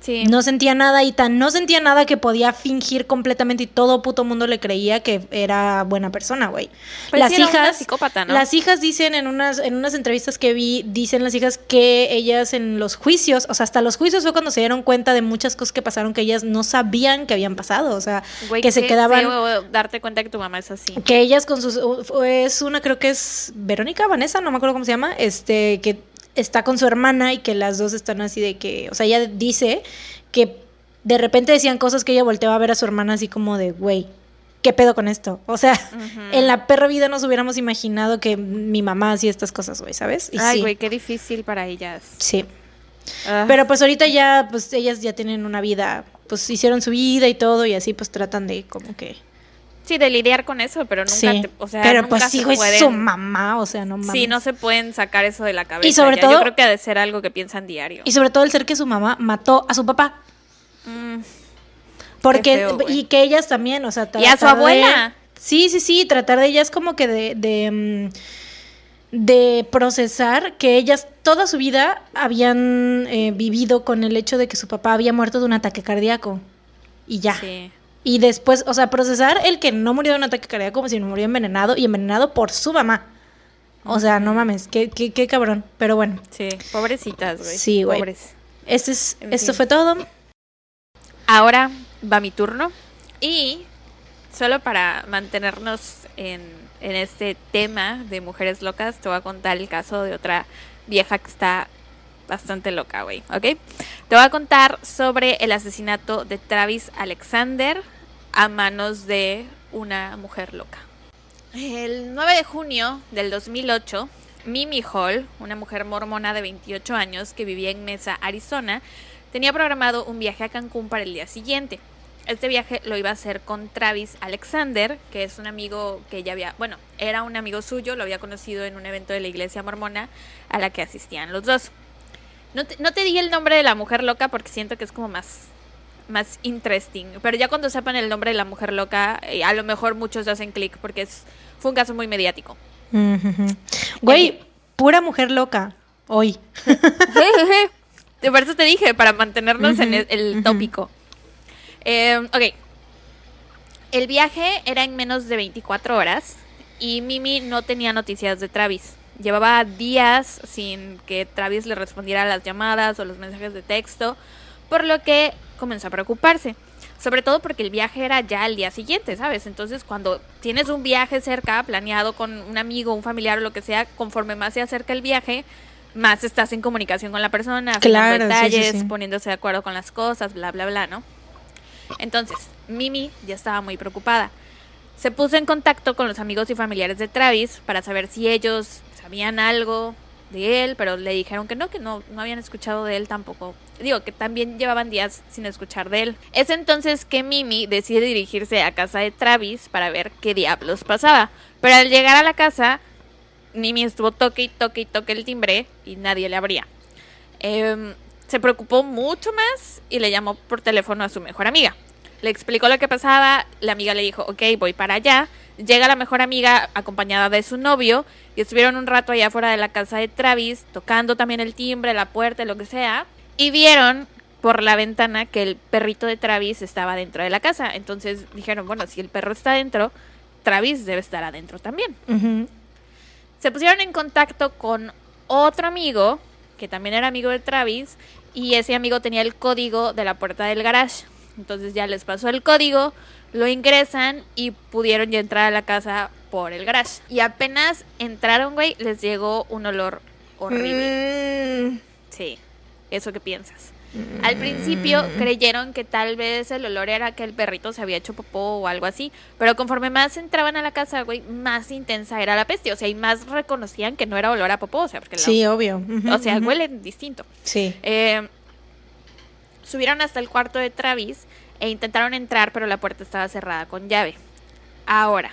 Sí. no sentía nada y tan no sentía nada que podía fingir completamente y todo puto mundo le creía que era buena persona, güey. Pues las sí, hijas, psicópata, ¿no? las hijas dicen en unas en unas entrevistas que vi, dicen las hijas que ellas en los juicios, o sea, hasta los juicios fue cuando se dieron cuenta de muchas cosas que pasaron que ellas no sabían que habían pasado, o sea, Güey, que se quedaban feo darte cuenta que tu mamá es así. que ellas con sus es una creo que es Verónica Vanessa no me acuerdo cómo se llama este que está con su hermana y que las dos están así de que o sea ella dice que de repente decían cosas que ella volteaba a ver a su hermana así como de güey qué pedo con esto o sea en la perra vida nos hubiéramos imaginado que mi mamá hacía estas cosas güey sabes y Ay, sí. güey, qué difícil para ellas. sí. Ah. pero pues ahorita ya pues ellas ya tienen una vida pues hicieron su vida y todo y así pues tratan de como que Sí, de lidiar con eso, pero nunca sí te, o sea, pero nunca pues pueden- su mamá o sea no mames Sí, no se pueden sacar eso de la cabeza. Y sobre ya. todo- Yo creo que ha de ser algo que piensan diario. Y sobre todo el ser que su mamá mató a su papá. Mm, Porque, feo, y que ellas también, o sea, Y a su de- abuela. sí, sí, sí, tratar de ellas como que de, de, mm, de procesar que ellas toda su vida habían eh, vivido con el hecho de que su papá había muerto de un ataque cardíaco. Y ya. Sí. Y después, o sea, procesar el que no murió de un ataque cardíaco como si no murió envenenado y envenenado por su mamá. O sea, no mames, qué, qué, qué cabrón. Pero bueno, Sí, pobrecitas, güey. Sí, güey. Pobres. este es, En esto fin. fue todo. Ahora va mi turno. Y solo para mantenernos en, en este tema de mujeres locas, te voy a contar el caso de otra vieja que está bastante loca, güey. ¿Ok? Te voy a contar sobre el asesinato de Travis Alexander a manos de una mujer loca. El 9 de junio del 2008, Mimi Hall, una mujer mormona de 28 años que vivía en Mesa, Arizona, tenía programado un viaje a Cancún para el día siguiente. Este viaje lo iba a hacer con Travis Alexander, que es un amigo que ella había, bueno, era un amigo suyo, lo había conocido en un evento de la iglesia mormona a la que asistían los dos. No te, no te di el nombre de la mujer loca porque siento que es como más, más interesting. Pero ya cuando sepan el nombre de la mujer loca, eh, a lo mejor muchos hacen clic porque es, fue un caso muy mediático. Güey, pura mujer loca. Hoy. Por eso te dije, para mantenernos en el, tópico. Eh, ok. El viaje era en menos de 24 horas y Mimi no tenía noticias de Travis. Llevaba días sin que Travis le respondiera a las llamadas o los mensajes de texto, por lo que comenzó a preocuparse. Sobre todo porque el viaje era ya al día siguiente, ¿sabes? Entonces, cuando tienes un viaje cerca, planeado con un amigo, un familiar o lo que sea, conforme más se acerca el viaje, más estás en comunicación con la persona, Claro, afinando sí, sí, detalles, sí. poniéndose de acuerdo con las cosas, bla, bla, bla, ¿no? Entonces, Mimi ya estaba muy preocupada. Se puso en contacto con los amigos y familiares de Travis para saber si ellos sabían algo de él, pero le dijeron que no, que no, no habían escuchado de él tampoco. Digo, que también llevaban días sin escuchar de él. Es entonces que Mimi decide dirigirse a casa de Travis para ver qué diablos pasaba. Pero al llegar a la casa, Mimi estuvo toque y toque y toque el timbre y nadie le abría. Em, se preocupó mucho más y le llamó por teléfono a su mejor amiga. Le explicó lo que pasaba, la amiga le dijo, ok, voy para allá. Llega la mejor amiga acompañada de su novio y estuvieron un rato allá afuera de la casa de Travis, tocando también el timbre, la puerta, lo que sea, y vieron por la ventana que el perrito de Travis estaba dentro de la casa. Entonces dijeron, bueno, si el perro está dentro, Travis debe estar adentro también. Se pusieron en contacto con otro amigo, que también era amigo de Travis, y ese amigo tenía el código de la puerta del garage. Entonces ya les pasó el código, lo ingresan y pudieron ya entrar a la casa por el garage. Y apenas entraron, güey, les llegó un olor horrible. Mm. Sí, eso que piensas. Al principio creyeron que tal vez el olor era que el perrito se había hecho popó o algo así, pero conforme más entraban a la casa, güey, más intensa era la peste, o sea, y más reconocían que no era olor a popó, o sea, porque la- Sí, obvio. Ujú, o sea, ujú. huelen distinto. Sí. Eh, subieron hasta el cuarto de Travis e intentaron entrar, pero la puerta estaba cerrada con llave. Ahora,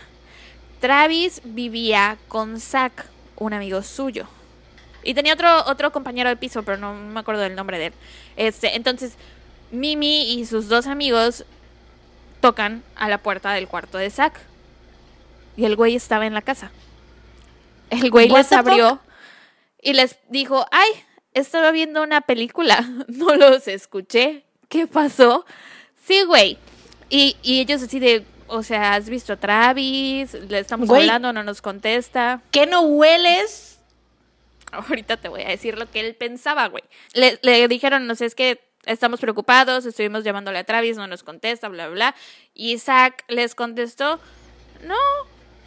Travis vivía con Zach, un amigo suyo. Y tenía otro, otro compañero de piso, pero no me acuerdo del nombre de él. Este, entonces, Mimi y sus dos amigos tocan a la puerta del cuarto de Zach. Y el güey estaba en la casa. El güey les abrió y les dijo, ay, estaba viendo una película, no los escuché, ¿qué pasó? Sí, güey. Y, y ellos así de, o sea, ¿has visto a Travis? Le estamos Güey. hablando, no nos contesta. ¿Qué no hueles? Ahorita te voy a decir lo que él pensaba, güey. Le, le dijeron, no sé, es que estamos preocupados, estuvimos llamándole a Travis, no nos contesta, bla, bla, bla. Y Isaac les contestó, no,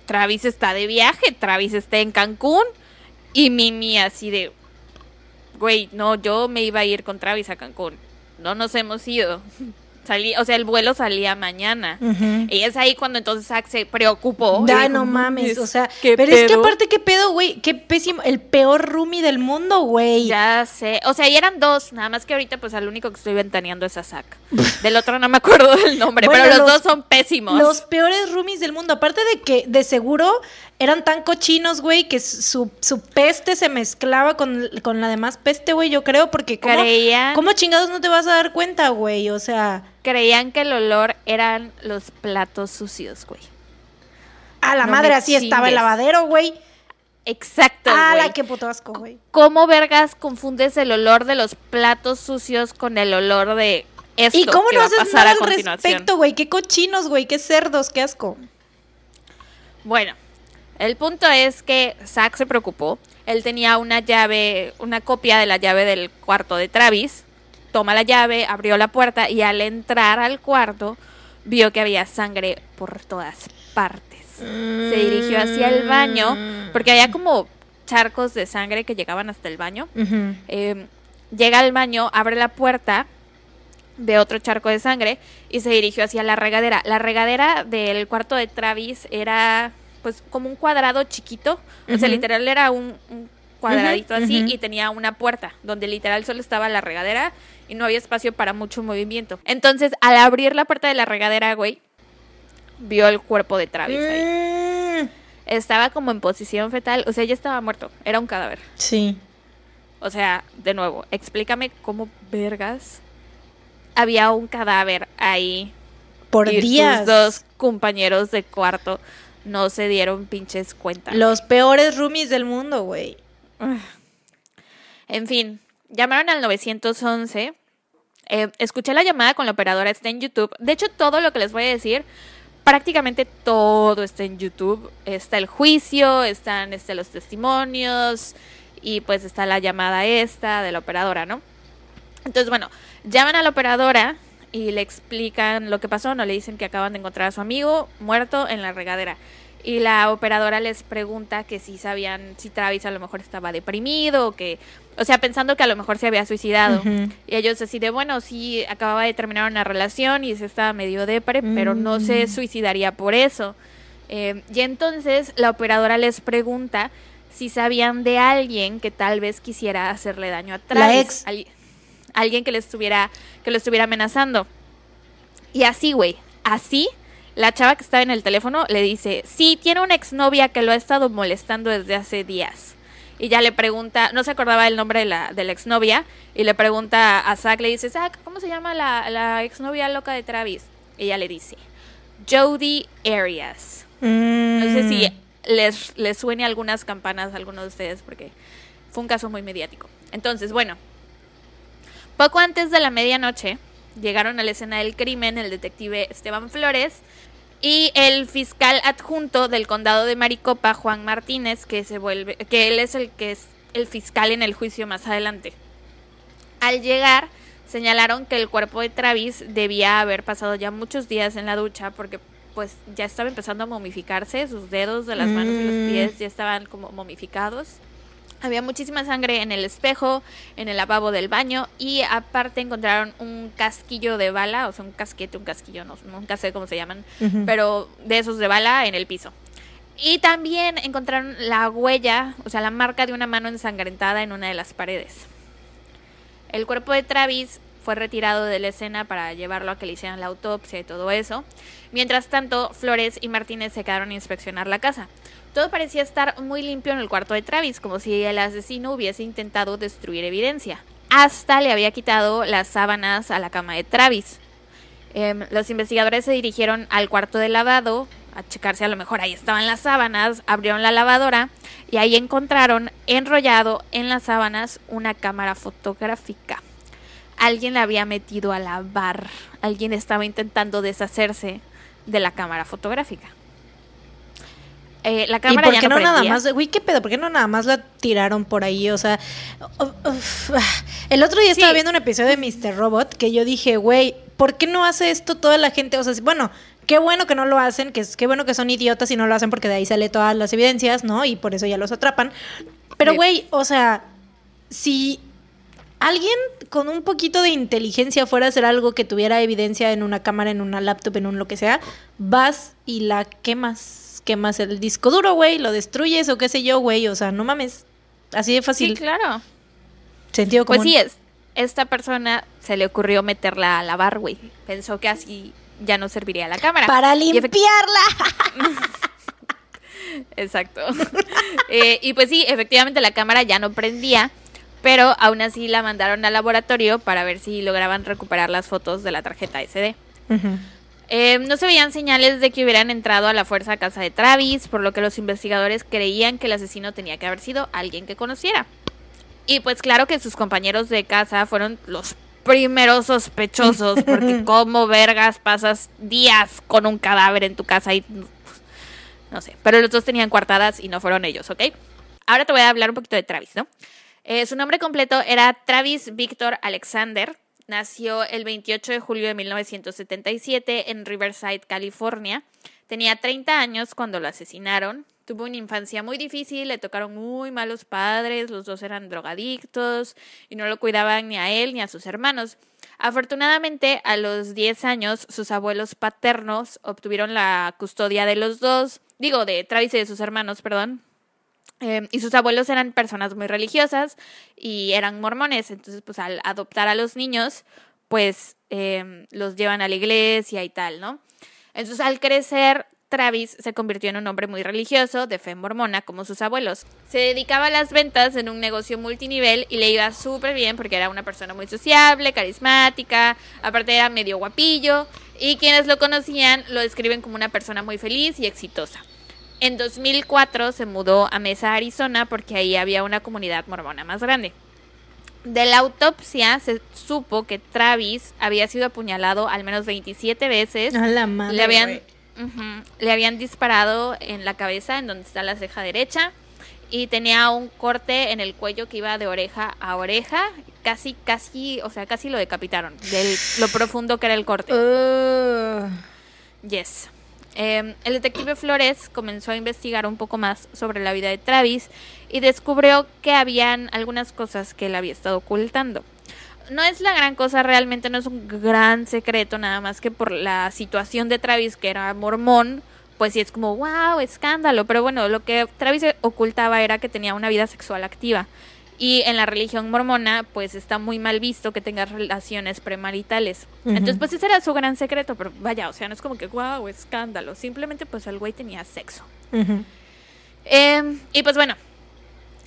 Travis está de viaje, Travis está en Cancún. Y Mimi así de, güey, no, yo me iba a ir con Travis a Cancún. No nos hemos ido. Salí, o sea, el vuelo salía mañana. Y es ahí cuando entonces Isaac se preocupó. Ay, dijo, no mames, o sea, ¿qué pero es que pedo? aparte qué pedo, güey, qué pésimo, el peor roomie del mundo, güey. Ya sé. O sea, y eran dos. Nada más que ahorita, pues al único que estoy ventaneando es a Zack. Del otro no me acuerdo del nombre, Bueno, pero los, los- dos son pésimos. Los peores roomies del mundo. Aparte de que de seguro eran tan cochinos, güey, que su, su peste se mezclaba con, con la demás peste, güey, yo creo, porque ¿cómo, Creían- ¿cómo chingados no te vas a dar cuenta, güey? O sea, Creían que el olor eran los platos sucios, güey. a la No madre así estaba el lavadero, güey. Exacto, A güey. la qué puto asco, güey. ¿Cómo vergas confundes el olor de los platos sucios con el olor de esto ¿Y cómo que no va a haces pasar nada a al respecto, güey? Qué cochinos, güey, qué cerdos, qué asco. Bueno, el punto es que Zack se preocupó. Él tenía una llave, una copia de la llave del cuarto de Travis. Toma la llave, abrió la puerta y al entrar al cuarto vio que había sangre por todas partes. Se dirigió hacia el baño porque había como charcos de sangre que llegaban hasta el baño. Eh, llega al baño, abre la puerta, ve otro charco de sangre y se dirigió hacia la regadera. La regadera del cuarto de Travis era pues como un cuadrado chiquito, o sea, literal era un, un cuadradito así y tenía una puerta donde literal solo estaba la regadera y no había espacio para mucho movimiento. Entonces, al abrir la puerta de la regadera, güey, vio el cuerpo de Travis ahí. Mm, Estaba como en posición fetal, o sea, ya estaba muerto, era un cadáver. Sí. O sea, de nuevo, explícame cómo vergas había un cadáver ahí Por y días. sus dos compañeros de cuarto no se dieron pinches cuenta. Los peores roomies del mundo, güey. En fin, llamaron al 911. Eh, escuché la llamada con la operadora, está en YouTube. De hecho, todo lo que les voy a decir, prácticamente todo está en YouTube. Está el juicio, están este, los testimonios y pues está la llamada esta de la operadora, ¿no? Entonces, bueno, llaman a la operadora y le explican lo que pasó, no le dicen que acaban de encontrar a su amigo muerto en la regadera. Y la operadora les pregunta que si sabían si Travis a lo mejor estaba deprimido o que, o sea, pensando que a lo mejor se había suicidado. Y ellos así de, bueno, sí, acababa de terminar una relación y se estaba medio depre, pero no se Mm. suicidaría por eso. Eh, y entonces la operadora les pregunta si sabían de alguien que tal vez quisiera hacerle daño a Travis. La ex. Alguien que le estuviera, que lo estuviera amenazando. Y así, güey, así, la chava que estaba en el teléfono le dice, sí, tiene una exnovia que lo ha estado molestando desde hace días. Y ya le pregunta, no se acordaba el nombre de la, de la exnovia, y le pregunta a Zack, le dice, Zack, ¿cómo se llama la, la exnovia loca de Travis? Y ella le dice, Jody Arias. No sé si Mm. les, les suene algunas campanas a algunos de ustedes porque fue un caso muy mediático. Entonces, bueno, poco antes de la medianoche llegaron a la escena del crimen el detective Esteban Flores y el fiscal adjunto del condado de Maricopa, Juan Martínez, que se vuelve, que él es el que es el fiscal en el juicio más adelante. Al llegar, señalaron que el cuerpo de Travis debía haber pasado ya muchos días en la ducha porque pues ya estaba empezando a momificarse, sus dedos de las manos y Mm. los pies ya estaban como momificados. Había muchísima sangre en el espejo, en el lavabo del baño y aparte encontraron un casquillo de bala, o sea, un casquete, un casquillo, no, nunca sé cómo se llaman, pero de esos de bala en el piso. Y también encontraron la huella, o sea, la marca de una mano ensangrentada en una de las paredes. El cuerpo de Travis fue retirado de la escena para llevarlo a que le hicieran la autopsia y todo eso. Mientras tanto, Flores y Martínez se quedaron a inspeccionar la casa. Todo parecía estar muy limpio en el cuarto de Travis, como si el asesino hubiese intentado destruir evidencia. Hasta le había quitado las sábanas a la cama de Travis. Em, los investigadores se dirigieron al cuarto de lavado a checar si a lo mejor ahí estaban las sábanas, abrieron la lavadora y ahí encontraron enrollado en las sábanas una cámara fotográfica. Alguien la había metido a lavar, alguien estaba intentando deshacerse de la cámara fotográfica. Eh, la ¿Y cámara por ya qué no, no, nada más? Güey, ¿qué pedo? ¿Por qué no nada más la tiraron por ahí? O sea, uf, ah. el otro día estaba viendo un episodio de Mr. Robot que yo dije, güey, ¿por qué no hace esto toda la gente? O sea, bueno, qué bueno que no lo hacen, que es, qué bueno que son idiotas y no lo hacen porque de ahí sale todas las evidencias, ¿no? Y por eso ya los atrapan. Pero, güey, o sea, si alguien con un poquito de inteligencia fuera a hacer algo que tuviera evidencia en una cámara, en una laptop, en un lo que sea, vas y la quemas. Quemas el disco duro, güey, lo destruyes o qué sé yo, güey. O sea, no mames. Así de Sí, fácil. claro. Sentido Pues común. sí, es. Esta persona se le ocurrió meterla a lavar, güey. Pensó que así ya no serviría la cámara. Para limpiarla. Exacto. Eh, y pues sí, efectivamente la cámara ya no prendía, pero aún así la mandaron al laboratorio para ver si lograban recuperar las fotos de la tarjeta SD. Eh, no se veían señales de que hubieran entrado a la fuerza a casa de Travis, por lo que los investigadores creían que el asesino tenía que haber sido alguien que conociera. Y pues claro que sus compañeros de casa fueron los primeros sospechosos, porque como vergas pasas días con un cadáver en tu casa y no sé, pero los dos tenían coartadas y no fueron ellos, ¿ok? Ahora te voy a hablar un poquito de Travis, ¿no? Eh, su nombre completo era Travis Victor Alexander. Nació el 28 de julio de 1977 en Riverside, California. Tenía 30 años cuando lo asesinaron. Tuvo una infancia muy difícil, le tocaron muy malos padres, los dos eran drogadictos y no lo cuidaban ni a él ni a sus hermanos. Afortunadamente, a los 10 años, sus abuelos paternos obtuvieron la custodia de los dos, digo, de Travis y de sus hermanos, perdón, eh, y sus abuelos eran personas muy religiosas y eran mormones. Entonces, pues al adoptar a los niños, pues eh, los llevan a la iglesia y tal, ¿no? Entonces, al crecer, Travis se convirtió en un hombre muy religioso, de fe mormona, como sus abuelos. Se dedicaba a las ventas en un negocio multinivel y le iba súper bien porque era una persona muy sociable, carismática, aparte era medio guapillo y quienes lo conocían lo describen como una persona muy feliz y exitosa. En 2004 se mudó a Mesa, Arizona, porque ahí había una comunidad mormona más grande. De la autopsia se supo que Travis había sido apuñalado al menos 27 veces. A la madre. le, habían, le disparado en la cabeza, en donde está la ceja derecha, y tenía un corte en el cuello que iba de oreja a oreja. Casi, casi, o sea, casi lo decapitaron, de lo profundo que era el corte. Uh, Yes. Eh, el detective Flores comenzó a investigar un poco más sobre la vida de Travis y descubrió que habían algunas cosas que él había estado ocultando. No es la gran cosa, realmente no es un gran secreto, nada más que por la situación de Travis, que era mormón, pues sí es como, wow, escándalo. Pero bueno, lo que Travis ocultaba era que tenía una vida sexual activa. Y en la religión mormona, pues está muy mal visto que tengas relaciones premaritales. Entonces, pues ese era su gran secreto, pero vaya, o sea, no es como que, wow, escándalo. Simplemente, pues el güey tenía sexo. Em, y pues bueno,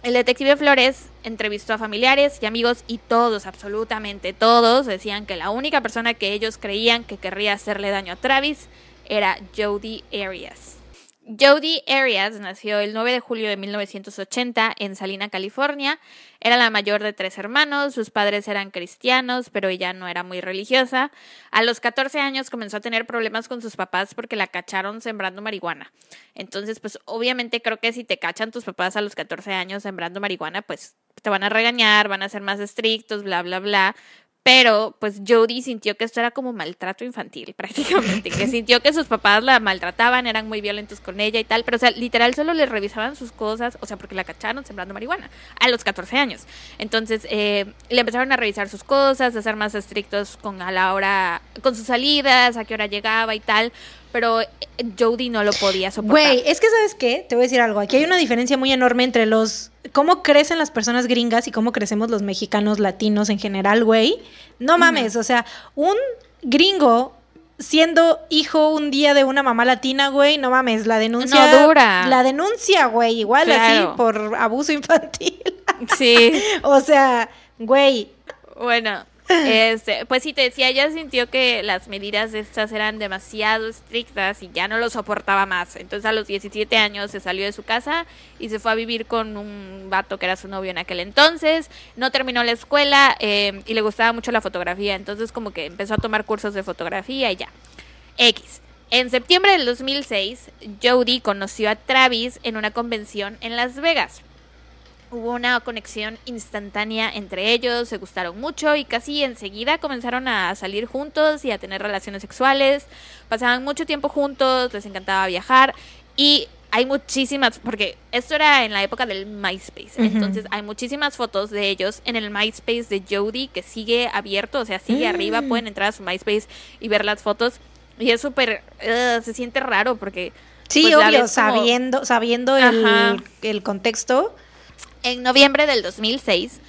el detective Flores entrevistó a familiares y amigos y todos, absolutamente todos, decían que la única persona que ellos creían que querría hacerle daño a Travis era Jody Arias. Jody Arias nació el 9 de julio de 1980 en Salina, California. Era la mayor de tres hermanos, sus padres eran cristianos, pero ella no era muy religiosa. A los 14 años comenzó a tener problemas con sus papás porque la cacharon sembrando marihuana. Entonces, pues obviamente creo que si te cachan tus papás a los 14 años sembrando marihuana, pues te van a regañar, van a ser más estrictos, bla, bla, bla. Pero pues Jodie sintió que esto era como maltrato infantil prácticamente, que sintió que sus papás la maltrataban, eran muy violentos con ella y tal, pero o sea, literal solo le revisaban sus cosas, o sea, porque la cacharon sembrando marihuana a los 14 años. Entonces eh, le empezaron a revisar sus cosas, a ser más estrictos con a la hora, con sus salidas, a qué hora llegaba y tal pero eh, Jodie no lo podía soportar. Güey, es que sabes qué, te voy a decir algo, aquí hay una diferencia muy enorme entre los cómo crecen las personas gringas y cómo crecemos los mexicanos latinos en general, güey. No mames, o sea, un gringo siendo hijo un día de una mamá latina, güey, no mames, la denuncia no, dura. la denuncia, güey, igual así por abuso infantil. Sí. o sea, güey, bueno, este, pues sí, te decía, ella sintió que las medidas estas eran demasiado estrictas y ya no lo soportaba más. Entonces a los 17 años se salió de su casa y se fue a vivir con un vato que era su novio en aquel entonces. No terminó la escuela eh, y le gustaba mucho la fotografía. Entonces como que empezó a tomar cursos de fotografía y ya. X. En septiembre del 2006, Jodie conoció a Travis en una convención en Las Vegas. Hubo una conexión instantánea entre ellos, se gustaron mucho y casi enseguida comenzaron a salir juntos y a tener relaciones sexuales. Pasaban mucho tiempo juntos, les encantaba viajar y hay muchísimas, porque esto era en la época del MySpace, entonces hay muchísimas fotos de ellos en el MySpace de Jodie que sigue abierto, o sea, sigue arriba, mm. pueden entrar a su MySpace y ver las fotos y es súper, se siente raro porque... Sí, pues, obvio, sabiendo, sabiendo el, el contexto en noviembre del 2006,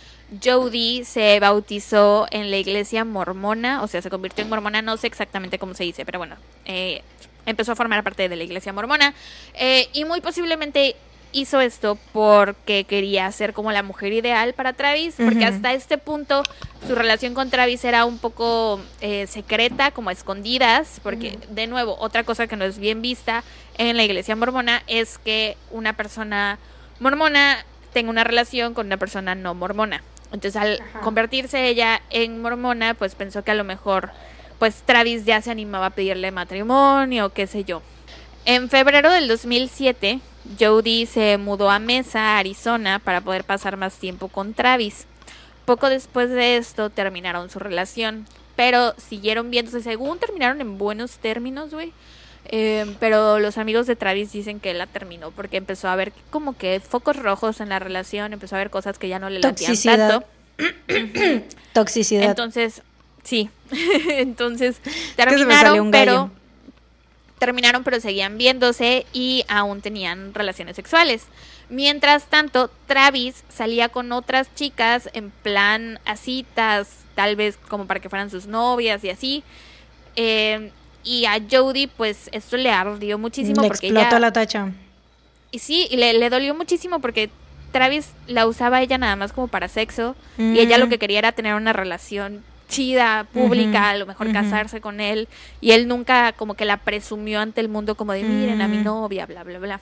Jodie se bautizó en la iglesia mormona, o sea, se convirtió en mormona, no sé exactamente cómo se dice, pero bueno, eh, empezó a formar parte de la iglesia mormona eh, y muy posiblemente hizo esto porque quería ser como la mujer ideal para Travis, porque hasta este punto su relación con Travis era un poco eh, secreta, como escondidas, porque de nuevo, otra cosa que no es bien vista en la iglesia mormona es que una persona mormona tenga una relación con una persona no mormona. Entonces al convertirse ella en mormona, pues pensó que a lo mejor pues Travis ya se animaba a pedirle matrimonio, qué sé yo. En febrero del 2007, Jodie se mudó a Mesa, Arizona, para poder pasar más tiempo con Travis. Poco después de esto terminaron su relación, pero siguieron viéndose, según terminaron en buenos términos, güey. Eh, pero los amigos de Travis dicen que él la terminó porque empezó a ver como que focos rojos en la relación, empezó a ver cosas que ya no le latían tanto. Toxicidad. Entonces, sí. Entonces, terminaron, pero terminaron, pero seguían viéndose y aún tenían relaciones sexuales. Mientras tanto, Travis salía con otras chicas en plan a citas, tal vez como para que fueran sus novias y así. Eh, y a Jodie, pues esto le ardió muchísimo le porque explotó la tacha. Y sí, y le, dolió muchísimo porque Travis la usaba ella nada más como para sexo. Y ella lo mm. que quería era tener una relación chida, pública, a lo mejor casarse con él. Y él nunca como que la presumió ante el mundo como de miren a mi mm. novia, bla, bla, bla.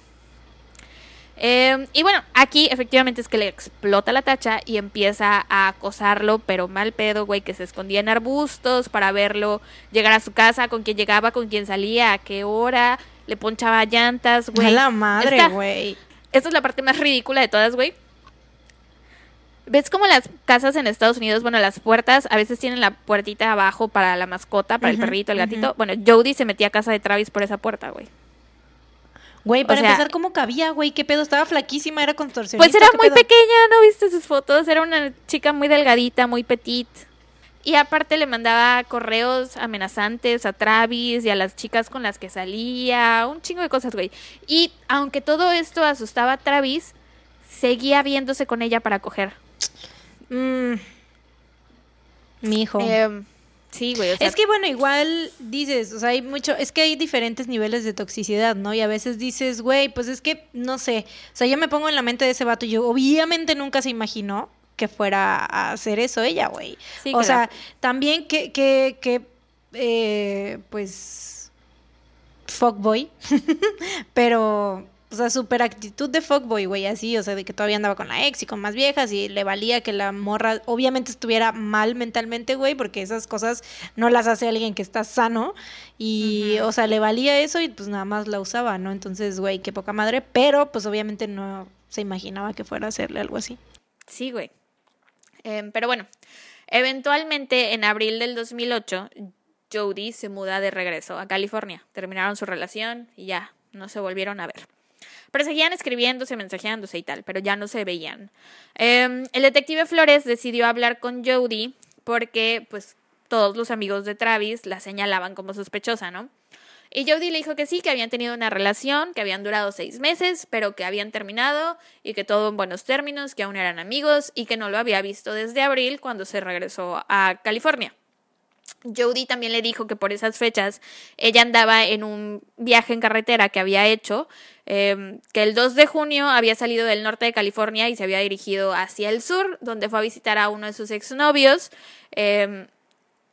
Em, y bueno, aquí efectivamente es que le explota la tacha y empieza a acosarlo, pero mal pedo, güey, que se escondía en arbustos para verlo llegar a su casa, con quién llegaba, con quién salía, a qué hora, le ponchaba llantas, güey. A la madre, güey. Esta es la parte más ridícula de todas, güey. ¿Ves como las casas en Estados Unidos, bueno, las puertas a veces tienen la puertita abajo para la mascota, para el perrito, el gatito? Bueno, Jody se metía a casa de Travis por esa puerta, güey. Güey, para empezar, ¿cómo cabía, güey? ¿Qué pedo? Estaba flaquísima, era contorsionista. Pues era muy pequeña, ¿no viste sus fotos? Era una chica muy delgadita, muy petit. Y aparte le mandaba correos amenazantes a Travis y a las chicas con las que salía, un chingo de cosas, güey. Y aunque todo esto asustaba a Travis, seguía viéndose con ella para coger. Mm. Mi hijo. Em, sí, güey. o sea, Es que bueno, igual dices, o sea, hay mucho, es que hay diferentes niveles de toxicidad, ¿no? Y a veces dices, güey, pues es que, no sé, o sea, yo me pongo en la mente de ese vato y yo obviamente nunca se imaginó que fuera a hacer eso ella, güey. Sí, o sea, también que, que, que, eh, pues, fuckboy, pero... O sea, super actitud de fuckboy, güey, así, o sea, de que todavía andaba con la ex y con más viejas y le valía que la morra obviamente estuviera mal mentalmente, güey, porque esas cosas no las hace alguien que está sano y, o sea, le valía eso y pues nada más la usaba, ¿no? Entonces, güey, qué poca madre, pero pues obviamente no se imaginaba que fuera a hacerle algo así. Sí, güey. Em, pero bueno, eventualmente en abril del 2008, Jody se muda de regreso a California. Terminaron su relación y ya no se volvieron a ver. Pero seguían escribiéndose, mensajeándose y tal, pero ya no se veían. Em, el detective Flores decidió hablar con Jody porque, pues, todos los amigos de Travis la señalaban como sospechosa, ¿no? Y Jody le dijo que sí, que habían tenido una relación, que habían durado seis meses, pero que habían terminado y que todo en buenos términos, que aún eran amigos y que no lo había visto desde abril cuando se regresó a California. Jody también le dijo que por esas fechas ella andaba en un viaje en carretera que había hecho, eh, que el 2 de junio había salido del norte de California y se había dirigido hacia el sur, donde fue a visitar a uno de sus exnovios. eh,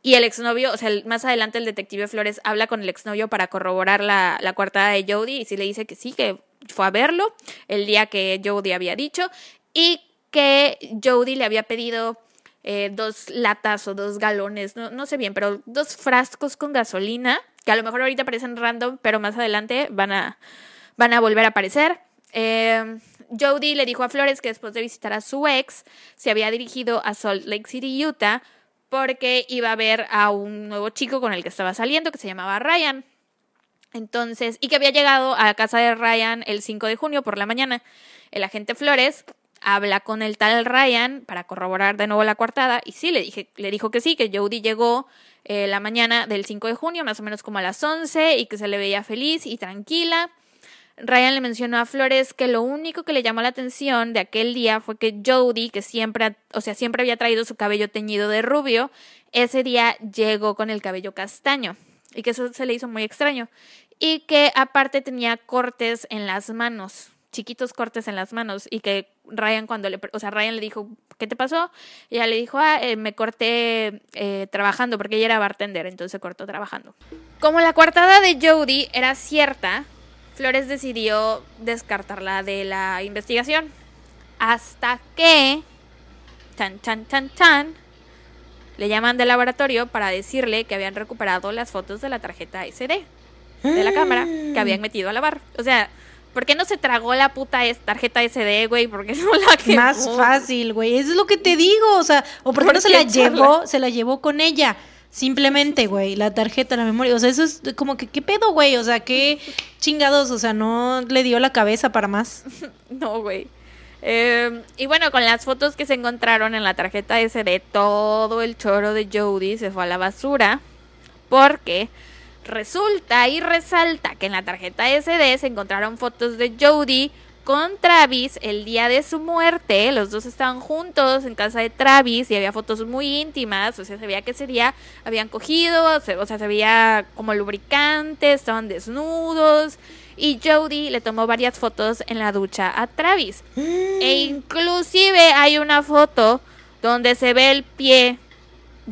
y el exnovio, o sea, más adelante el detective Flores habla con el exnovio para corroborar la, la coartada de Jody y sí le dice que sí, que fue a verlo el día que Jody había dicho y que Jody le había pedido eh, dos latas o dos galones, no, no sé bien, pero dos frascos con gasolina, que a lo mejor ahorita parecen random, pero más adelante van a, van a volver a aparecer. Eh, Jody le dijo a Flores que después de visitar a su ex, se había dirigido a Salt Lake City, Utah, porque iba a ver a un nuevo chico con el que estaba saliendo, que se llamaba Ryan. Entonces, y que había llegado a casa de Ryan el 5 de junio por la mañana. El agente Flores habla con el tal Ryan para corroborar de nuevo la coartada y sí, le, dije, le dijo que sí, que Jody llegó eh, la mañana del 5 de junio, más o menos como a las 11, y que se le veía feliz y tranquila. Ryan le mencionó a Flores que lo único que le llamó la atención de aquel día fue que Jody, que siempre, o sea, siempre había traído su cabello teñido de rubio, ese día llegó con el cabello castaño y que eso se le hizo muy extraño y que aparte tenía cortes en las manos, chiquitos cortes en las manos y que Ryan cuando le, o sea, Ryan le dijo, ¿qué te pasó? Y ella le dijo, ah, eh, me corté eh, trabajando porque ella era bartender, entonces se cortó trabajando. Como la coartada de Jody era cierta, Flores decidió descartarla de la investigación. Hasta que, chan, chan, chan, chan, le llaman del laboratorio para decirle que habían recuperado las fotos de la tarjeta SD de la cámara que habían metido a lavar. O sea, ¿por qué no se tragó la puta tarjeta SD, güey? ¿Por qué no la quemó? Más fácil, güey. Eso es lo que te digo. O sea, o por qué ¿Por no se la echarla? llevó, se la llevó con ella. Simplemente, güey, la tarjeta, la memoria. O sea, eso es como que, ¿qué pedo, güey? O sea, qué chingados. O sea, no le dio la cabeza para más. No, güey. Eh, y bueno, con las fotos que se encontraron en la tarjeta SD, todo el choro de Jody se fue a la basura. Porque resulta y resalta que en la tarjeta SD se encontraron fotos de Jody con Travis el día de su muerte. Los dos estaban juntos en casa de Travis y había fotos muy íntimas. O sea, se veía que ese día habían cogido, o sea, se veía como lubricante, estaban desnudos. Y Jody le tomó varias fotos en la ducha a Travis. E inclusive hay una foto donde se ve el pie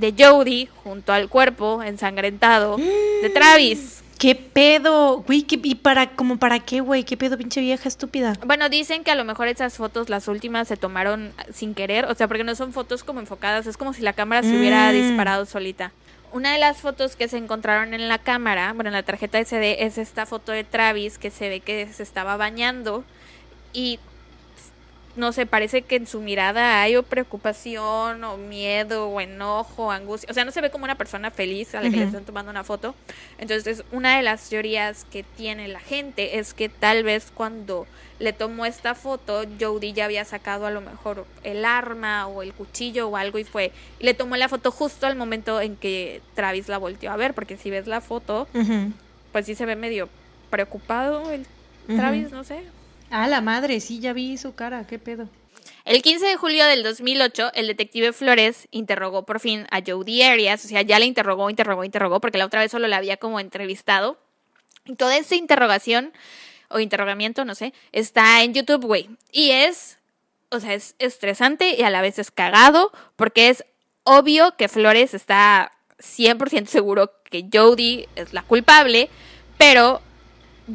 de Jody junto al cuerpo ensangrentado de Travis. ¿Qué pedo? Güey, ¿qué, ¿y para, como para qué, güey? ¿Qué pedo, pinche vieja estúpida? Bueno, dicen que a lo mejor esas fotos, las últimas, se tomaron sin querer, o sea, porque no son fotos como enfocadas, es como si la cámara se hubiera Mm. disparado solita. Una de las fotos que se encontraron en la cámara, bueno, en la tarjeta SD, es esta foto de Travis que se ve que se estaba bañando y no sé, parece que en su mirada hay o preocupación o miedo o enojo o angustia. O sea, no se ve como una persona feliz a la que le están tomando una foto. Entonces, una de las teorías que tiene la gente es que tal vez cuando le tomó esta foto, Jodie ya había sacado a lo mejor el arma o el cuchillo o algo y fue. Y le tomó la foto justo al momento en que Travis la volteó a ver, porque si ves la foto, pues sí se ve medio preocupado el. Travis, no sé. Ah, la madre, sí, ya vi su cara, qué pedo. El 15 de julio del 2008, el detective Flores interrogó por fin a Jodie Arias, o sea, ya le interrogó, interrogó, interrogó, porque la otra vez solo la había como entrevistado. Y toda esa interrogación o interrogamiento, no sé, está en YouTube, güey. Y es, o sea, es estresante y a la vez es cagado, porque es obvio que Flores está 100% seguro que Jodie es la culpable, pero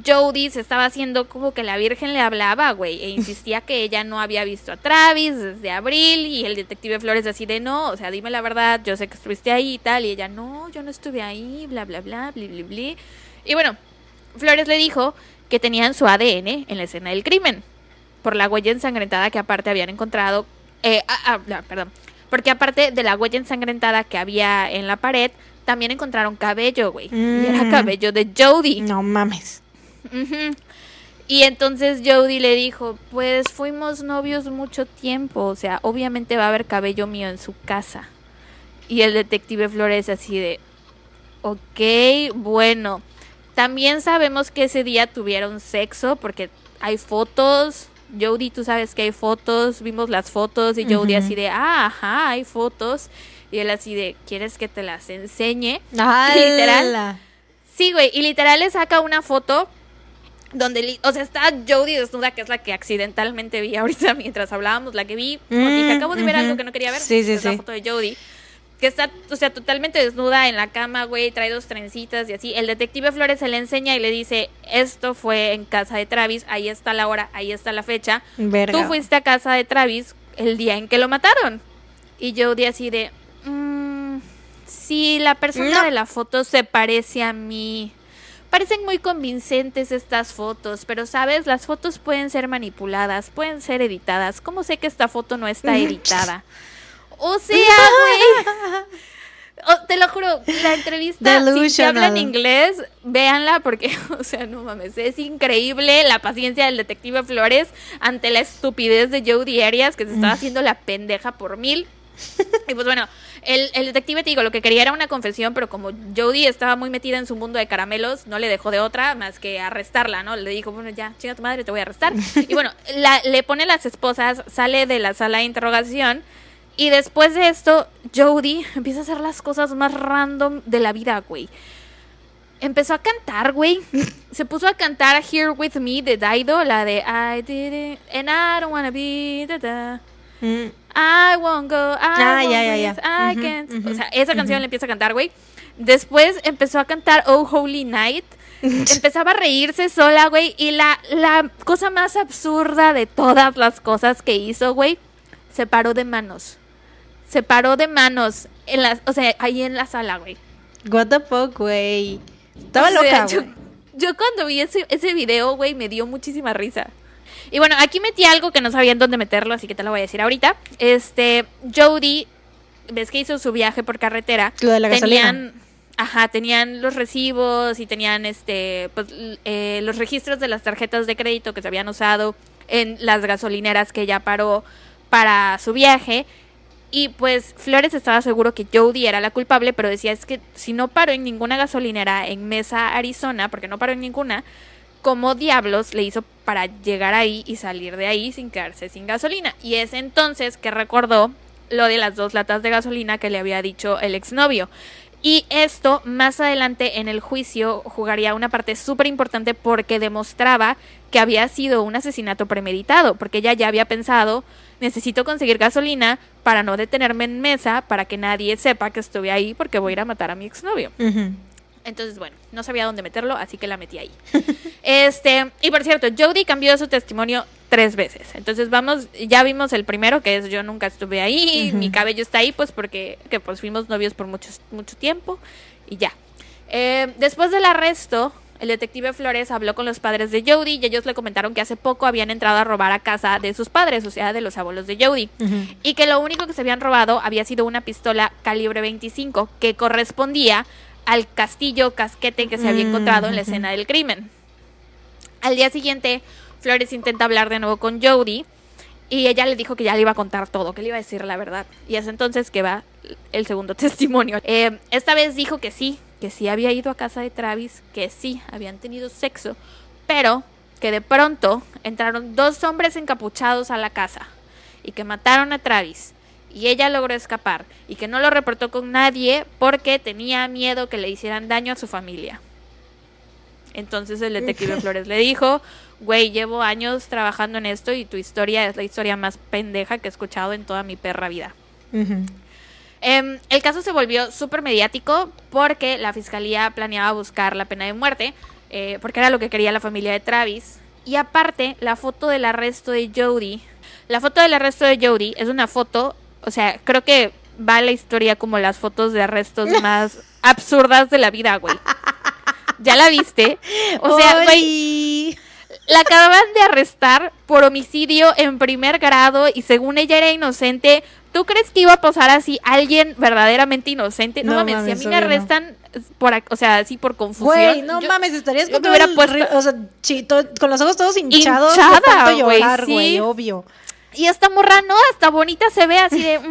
Jodie se estaba haciendo como que la Virgen le hablaba, güey, e insistía que ella no había visto a Travis desde abril y el detective Flores así de no, o sea, dime la verdad, yo sé que estuviste ahí y tal, y ella no, yo no estuve ahí, bla, bla, bla, bli, bli, bli. Y bueno, Flores le dijo que tenían su ADN en la escena del crimen, por la huella ensangrentada que aparte habían encontrado, eh, ah, ah, no, perdón, porque aparte de la huella ensangrentada que había en la pared, también encontraron cabello, güey, y era Mm. cabello de Jodie. No mames. Y entonces Jodie le dijo, pues fuimos novios mucho tiempo, o sea, obviamente va a haber cabello mío en su casa. Y el detective Flores así de, ok, bueno, también sabemos que ese día tuvieron sexo porque hay fotos. Jodie, tú sabes que hay fotos, vimos las fotos y Ujú. así de, ah, ajá, hay fotos. Y él así de, ¿quieres que te las enseñe? Literal. Sí, güey, y literal le saca una foto donde, o sea, está Jodie desnuda, que es la que accidentalmente vi ahorita mientras hablábamos, la que vi, dije, Mm, acabo de ver algo que no quería ver, Sí, sí, es la sí. foto de Jodie, que está, o sea, totalmente desnuda en la cama, güey, trae dos trencitas y así. El detective Flores se le enseña y le dice, esto fue en casa de Travis, ahí está la hora, ahí está la fecha, Verga. Tú fuiste a casa de Travis el día en que lo mataron. Y Jodie así de... "Mm, sí, la persona No. de la foto se parece a mí. Parecen muy convincentes estas fotos, pero sabes, las fotos pueden ser manipuladas, pueden ser editadas. ¿Cómo sé que esta foto no está editada? O sea, güey. Oh, te lo juro, la entrevista, si, hablan inglés, véanla porque, o sea, no mames, es increíble la paciencia del detective Flores ante la estupidez de Jodie Arias que se estaba haciendo la pendeja por mil. Y pues bueno, el, el detective, te digo, lo que quería era una confesión, pero como Jodie estaba muy metida en su mundo de caramelos, no le dejó de otra más que arrestarla, ¿no? Le dijo, bueno, ya, chinga tu madre, te voy a arrestar. Y bueno, la- le pone las esposas, sale de la sala de interrogación. Y después de esto, Jodie empieza a hacer las cosas más random de la vida, güey. Empezó a cantar, güey. Se puso a cantar Here With Me de Dido, la de I did it and I don't wanna be da, da. Mm, I won't go, I Ah, won't ya, ya, ya. I can't. ujú, o sea, esa canción ujú. le empieza a cantar, güey. Después empezó a cantar Oh Holy Night. Empezaba a reírse sola, güey. Y la, la cosa más absurda de todas las cosas que hizo, güey, se paró de manos. Se paró de manos. En las, o sea, ahí en la sala, güey. What the fuck, güey. Estaba O sea, loca, yo, yo cuando vi ese, ese video, güey, me dio muchísima risa. Y bueno, aquí metí algo que no sabía en dónde meterlo, así que te lo voy a decir ahorita. Este, Jodie, ves que hizo su viaje por carretera. Lo de la tenían, ajá, tenían los recibos y tenían este, pues, eh, los registros de las tarjetas de crédito que se habían usado en las gasolineras que ella paró para su viaje. Y pues Flores estaba seguro que Jodie era la culpable, pero decía es que si no paró en ninguna gasolinera en Mesa, Arizona, porque no paró en ninguna, ¿cómo diablos le hizo para llegar ahí y salir de ahí sin quedarse sin gasolina? Y es entonces que recordó lo de las dos latas de gasolina que le había dicho el exnovio. Y esto más adelante en el juicio jugaría una parte súper importante porque demostraba que había sido un asesinato premeditado, porque ella ya había pensado, necesito conseguir gasolina para no detenerme en mesa, para que nadie sepa que estuve ahí porque voy a ir a matar a mi exnovio. Ujú. Entonces, bueno, no sabía dónde meterlo, así que la metí ahí. este, y por cierto, Jodie cambió su testimonio tres veces. Entonces, vamos, ya vimos el primero, que es yo nunca estuve ahí, mi cabello está ahí, pues porque que, pues fuimos novios por mucho, mucho tiempo y ya. Eh, después del arresto el detective Flores habló con los padres de Jody y ellos le comentaron que hace poco habían entrado a robar a casa de sus padres, o sea, de los abuelos de Jody, y que lo único que se habían robado había sido una pistola calibre 25 que correspondía al castillo casquete que se había Mm, encontrado en la ujú. escena del crimen. Al día siguiente, Flores intenta hablar de nuevo con Jody y ella le dijo que ya le iba a contar todo, que le iba a decir la verdad. Y es entonces que va el segundo testimonio. Eh, esta vez dijo que sí, que sí había ido a casa de Travis, que sí habían tenido sexo, pero que de pronto entraron dos hombres encapuchados a la casa y que mataron a Travis. Y ella logró escapar y que no lo reportó con nadie porque tenía miedo que le hicieran daño a su familia. Entonces el detective Flores le dijo, güey, llevo años trabajando en esto y tu historia es la historia más pendeja que he escuchado en toda mi perra vida. Em, el caso se volvió súper mediático porque la fiscalía planeaba buscar la pena de muerte, eh, porque era lo que quería la familia de Travis. Y aparte, la foto del arresto de Jody, la foto del arresto de Jody es una foto, o sea, creo que va la historia como las fotos de arrestos más absurdas de la vida, güey. ¿Ya la viste? O sea, güey, la acaban de arrestar por homicidio en primer grado y según ella era inocente. ¿Tú crees que iba a pasar así alguien verdaderamente inocente? No, No mames, si a mí me no. arrestan por, o sea, así por confusión. Güey, no yo- mames, estarías con todo el puesto- o sea, chi- to- con los ojos todos hinchados Hinchada, de tanto güey, sí. güey, obvio. Y esta morra no, hasta bonita se ve así de...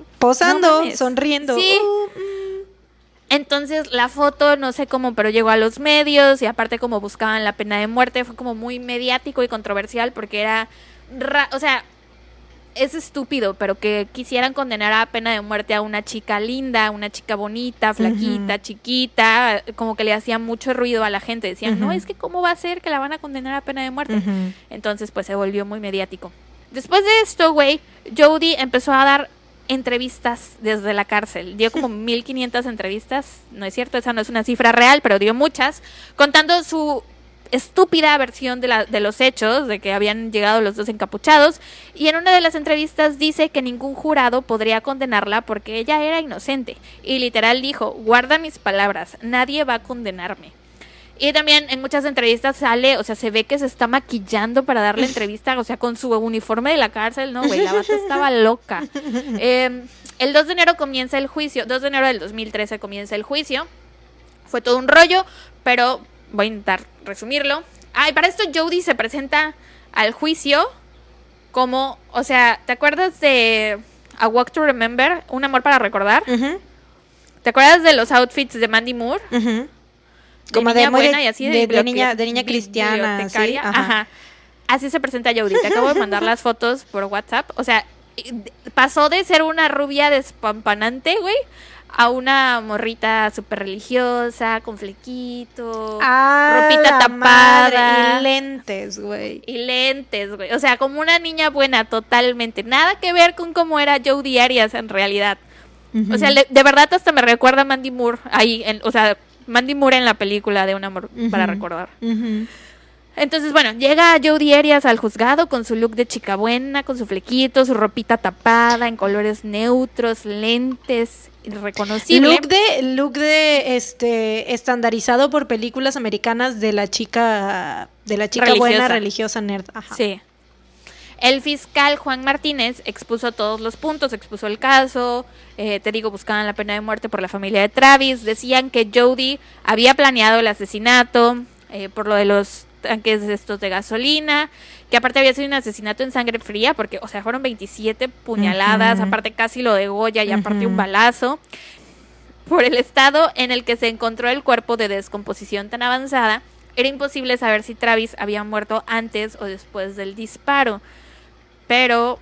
mm, Posando, No sonriendo. Sí. Uh, mm. Entonces la foto, no sé cómo, pero llegó a los medios y aparte como buscaban la pena de muerte, fue como muy mediático y controversial porque era, ra- o sea, es estúpido, pero que quisieran condenar a pena de muerte a una chica linda, una chica bonita, flaquita, chiquita, como que le hacía mucho ruido a la gente. Decían, no, es que cómo va a ser que la van a condenar a pena de muerte. Entonces, pues se volvió muy mediático. Después de esto, güey, Jody empezó a dar entrevistas desde la cárcel. Dio como 1500 entrevistas. No es cierto, esa no es una cifra real, pero dio muchas. Contando su estúpida versión de, la, de los hechos, de que habían llegado los dos encapuchados. Y en una de las entrevistas dice que ningún jurado podría condenarla porque ella era inocente. Y literal dijo, guarda mis palabras, nadie va a condenarme. Y también en muchas entrevistas sale, o sea, se ve que se está maquillando para darle entrevista, o sea, con su uniforme de la cárcel, ¿no, güey? La bata estaba loca. Eh, el 2 de enero comienza el juicio, 2 de enero del 2013 comienza el juicio. Fue todo un rollo, pero voy a intentar resumirlo. Ah, y para esto Jody se presenta al juicio como, o sea, ¿te acuerdas de A Walk to Remember? Un amor para recordar. ¿Te acuerdas de los outfits de Mandy Moore? de Como de niña de- buena y así de, de- niña- de niña cristiana, bibliotecaria. sí, ajá. ajá. Así se presenta Jody. Te acabo de mandar las fotos por WhatsApp. O sea, pasó de ser una rubia despampanante, güey, a una morrita súper religiosa, con flequito, Ah, ropita tapada. madre, Y lentes, güey. y lentes, güey. O sea, como una niña buena, totalmente. Nada que ver con cómo era Jody Arias en realidad. O sea, le- de verdad hasta me recuerda a Mandy Moore ahí, en- o sea, Mandy Moore en la película de Un amor para recordar. Entonces, bueno, llega Jody Arias al juzgado con su look de chica buena, con su flequito, su ropita tapada, en colores neutros, lentes, irreconocible. Look de, look de este estandarizado por películas americanas de la chica de la chica buena Religiosa. religiosa nerd. Ajá. Sí. El fiscal Juan Martínez expuso todos los puntos, expuso el caso, eh, te digo, buscaban la pena de muerte por la familia de Travis, decían que Jody había planeado el asesinato eh, por lo de los tanques estos de gasolina, que aparte había sido un asesinato en sangre fría, porque, o sea, fueron 27 puñaladas, aparte casi lo de Goya y aparte un balazo, por el estado en el que se encontró el cuerpo de descomposición tan avanzada, era imposible saber si Travis había muerto antes o después del disparo. Pero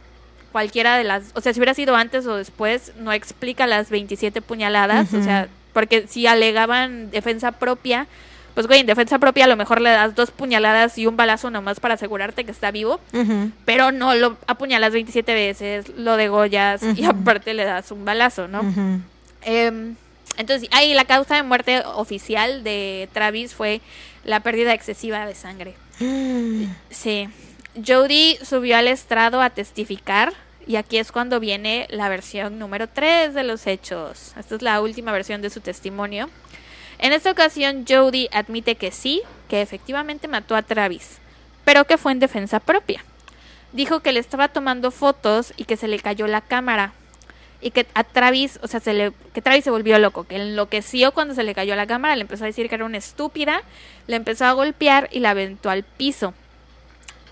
cualquiera de las, o sea, si hubiera sido antes o después, no explica las 27 puñaladas, o sea, porque si alegaban defensa propia, pues güey, en defensa propia a lo mejor le das dos puñaladas y un balazo nomás para asegurarte que está vivo, pero no lo apuñalas 27 veces, lo degollas y Ujú. aparte le das un balazo, ¿no? Em, entonces, ahí la causa de muerte oficial de Travis fue la pérdida excesiva de sangre. Sí. Jody subió al estrado a testificar y aquí es cuando viene la versión número 3 de los hechos. Esta es la última versión de su testimonio. En esta ocasión, Jody admite que sí, que efectivamente mató a Travis, pero que fue en defensa propia. Dijo que le estaba tomando fotos y que se le cayó la cámara. Y que a Travis, o sea, se le, que Travis se volvió loco, que enloqueció cuando se le cayó la cámara, le empezó a decir que era una estúpida, le empezó a golpear y la aventó al piso.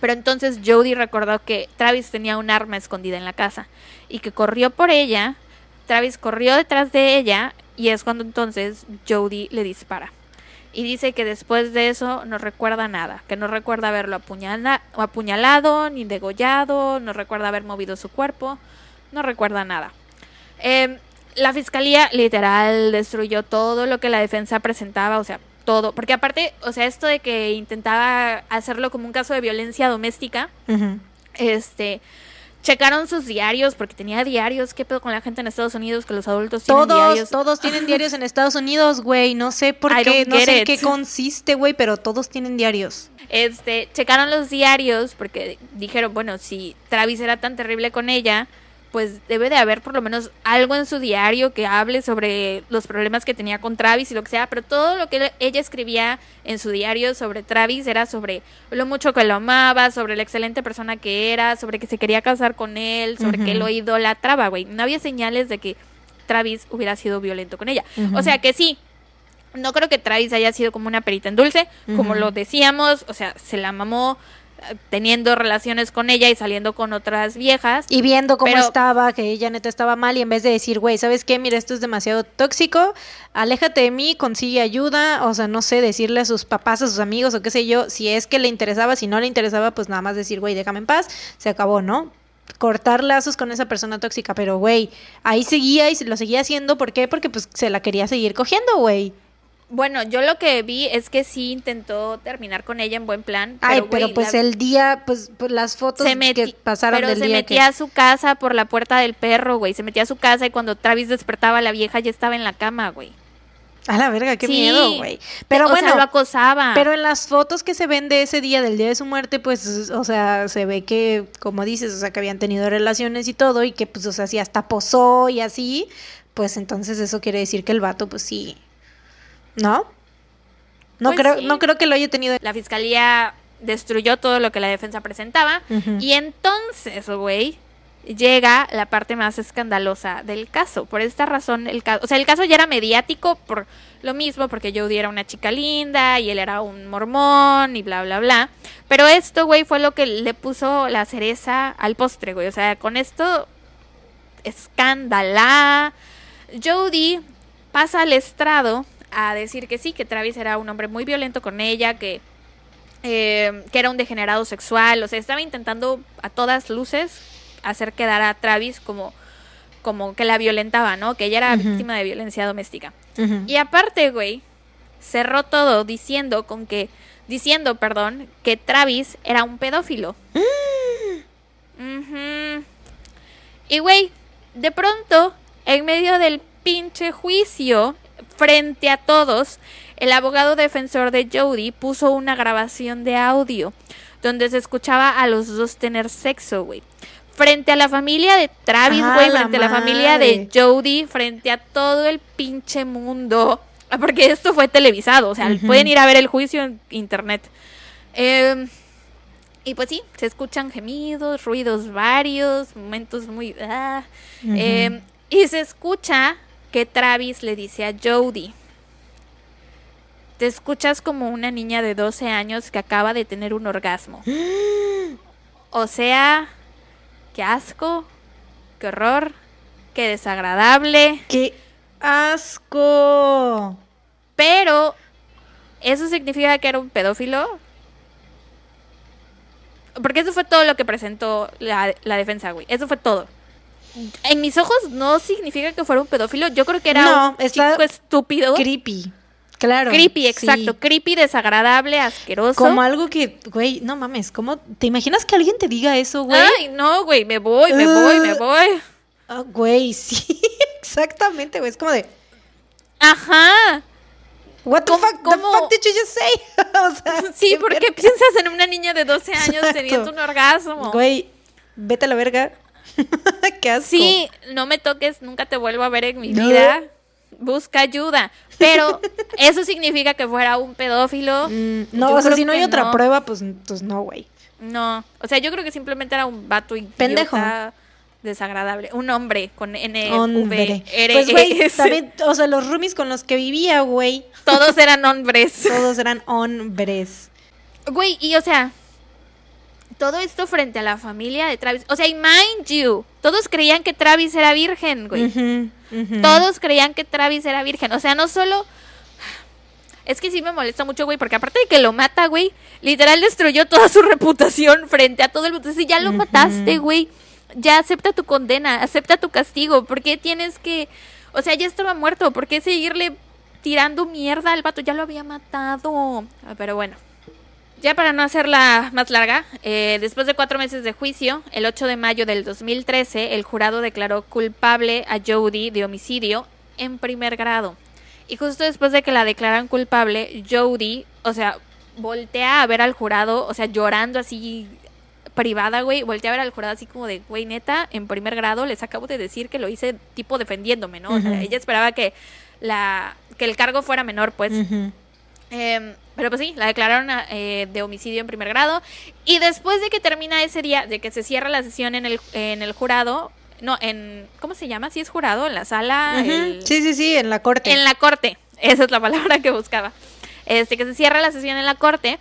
Pero entonces Jody recordó que Travis tenía un arma escondida en la casa y que corrió por ella. Travis corrió detrás de ella y es cuando entonces Jody le dispara. Y dice que después de eso no recuerda nada, que no recuerda haberlo apuñala- apuñalado ni degollado, no recuerda haber movido su cuerpo, no recuerda nada. Eh, la fiscalía literal destruyó todo lo que la defensa presentaba, o sea, todo, porque aparte, o sea, esto de que intentaba hacerlo como un caso de violencia doméstica, este, checaron sus diarios, porque tenía diarios, ¿qué pedo con la gente en Estados Unidos que los adultos tienen Todos, diarios? todos tienen diarios en Estados Unidos, güey. No sé por I qué, no sé en it. qué consiste, güey, pero todos tienen diarios. Este, checaron los diarios porque dijeron, bueno, si Travis era tan terrible con ella, pues debe de haber por lo menos algo en su diario que hable sobre los problemas que tenía con Travis y lo que sea, pero todo lo que ella escribía en su diario sobre Travis era sobre lo mucho que lo amaba, sobre la excelente persona que era, sobre que se quería casar con él, sobre que lo idolatraba, güey. No había señales de que Travis hubiera sido violento con ella. O sea que sí, no creo que Travis haya sido como una perita en dulce, como lo decíamos, o sea, se la mamó teniendo relaciones con ella y saliendo con otras viejas. Y viendo cómo Pero- estaba, que ella neta estaba mal, y en vez de decir, güey, ¿sabes qué? Mira, esto es demasiado tóxico, aléjate de mí, consigue ayuda, o sea, no sé, decirle a sus papás, a sus amigos, o qué sé yo, si es que le interesaba, si no le interesaba, pues nada más decir, güey, déjame en paz, se acabó, ¿no? Cortar lazos con esa persona tóxica, pero güey, ahí seguía y lo seguía haciendo, ¿por qué? Porque pues se la quería seguir cogiendo, güey. Bueno, yo lo que vi es que sí intentó terminar con ella en buen plan. Ay, pero, pues la- el día, pues, pues, las fotos se que pasaron pero del se día metía que... a su casa por la puerta del perro, güey. Se metía a su casa y cuando Travis despertaba, la vieja ya estaba en la cama, güey. A la verga, qué Sí. miedo, güey. Pero o bueno, sea, lo acosaba. Pero en las fotos que se ven de ese día, del día de su muerte, pues, o sea, se ve que, como dices, o sea, que habían tenido relaciones y todo, y que, pues, o sea, si hasta posó y así, pues entonces eso quiere decir que el vato, pues sí. ¿No? No Pues creo, sí. no creo que lo haya tenido. La fiscalía destruyó todo lo que la defensa presentaba. Y entonces, güey, llega la parte más escandalosa del caso. Por esta razón, el caso, o sea, el caso ya era mediático por lo mismo, porque Jodie era una chica linda y él era un mormón y bla, bla, bla. Pero esto, güey, fue lo que le puso la cereza al postre, güey. O sea, con esto, escándala. Jodie pasa al estrado a decir que sí, que Travis era un hombre muy violento con ella, que eh, que era un degenerado sexual, o sea, estaba intentando a todas luces hacer quedar a Travis como, como que la violentaba, ¿no? Que ella era víctima de violencia doméstica. Y aparte, güey, cerró todo diciendo con que, diciendo, perdón, que Travis era un pedófilo. Ujú. Y güey, de pronto, en medio del pinche juicio, frente a todos, el abogado defensor de Jody puso una grabación de audio donde se escuchaba a los dos tener sexo, güey. Frente a la familia de Travis, Ah, güey, la frente a la familia de. Jody, frente a todo el pinche mundo. Porque esto fue televisado, o sea, pueden ir a ver el juicio en internet. Eh, y pues sí, se escuchan gemidos, ruidos varios, momentos muy... ah. Eh, y se escucha que Travis le dice a Jody, te escuchas como una niña de 12 años que acaba de tener un orgasmo. O sea, qué asco, qué horror, qué desagradable. ¡Qué asco! Pero, ¿eso significa que era un pedófilo? Porque eso fue todo lo que presentó la, la defensa, güey. Eso fue todo. En mis ojos no significa que fuera un pedófilo. Yo creo que era No, un está chico estúpido. Creepy. Claro. creepy, sí. exacto. Creepy, desagradable, asqueroso. Como algo que, güey, no mames, ¿cómo te imaginas que alguien te diga eso, güey? Ay, no, güey, me voy, me voy, me Uh. voy. Ah, güey, sí, exactamente, güey. Es como de, Ajá. what the ¿Cómo- fuck, the fuck did you just say? o sea, Sí, qué porque verga. piensas en una niña de 12 años Exacto. teniendo un orgasmo. Güey, vete a la verga. qué asco. Sí, no me toques, nunca te vuelvo a ver en mi No. vida. busca ayuda. Pero eso significa que fuera un pedófilo. Mm, no, Yo o sea, si no hay otra no. prueba, pues, pues no, güey. No, o sea, yo creo que simplemente era un vato idiota, Pendejo. desagradable. Un hombre con N, Hombre. V, R, Pues, güey, también, o sea, los roomies con los que vivía, güey, Todos eran hombres. todos eran hombres. Güey, y o sea, todo esto frente a la familia de Travis. O sea, y mind you, todos creían que Travis era virgen, güey. Todos creían que Travis era virgen. O sea, no solo. Es que sí me molesta mucho, güey, porque aparte de que lo mata, güey, literal destruyó toda su reputación frente a todo el mundo. Entonces, ya lo mataste, güey. Ya acepta tu condena, acepta tu castigo. ¿Por qué tienes que.? O sea, ya estaba muerto. ¿Por qué seguirle tirando mierda al vato? Ya lo había matado. Ah, Pero bueno. Ya para no hacerla más larga, eh, después de cuatro meses de juicio, el 8 de mayo del 2013, el jurado declaró culpable a Jody de homicidio en primer grado. Y justo después de que la declaran culpable, Jody, o sea, voltea a ver al jurado, o sea, llorando así privada, güey, voltea a ver al jurado así como de, güey, neta, en primer grado les acabo de decir que lo hice tipo defendiéndome, ¿no? O sea, ella esperaba que la que el cargo fuera menor, pues. Em, pero pues sí, la declararon eh, de homicidio en primer grado. Y después de que termina ese día, de que se cierra la sesión en el, en el jurado, no, en, ¿cómo se llama? Si es jurado, en la sala. El- Sí, sí, sí, en la corte. en la corte. Esa es la palabra que buscaba. Este, que se cierra la sesión en la corte.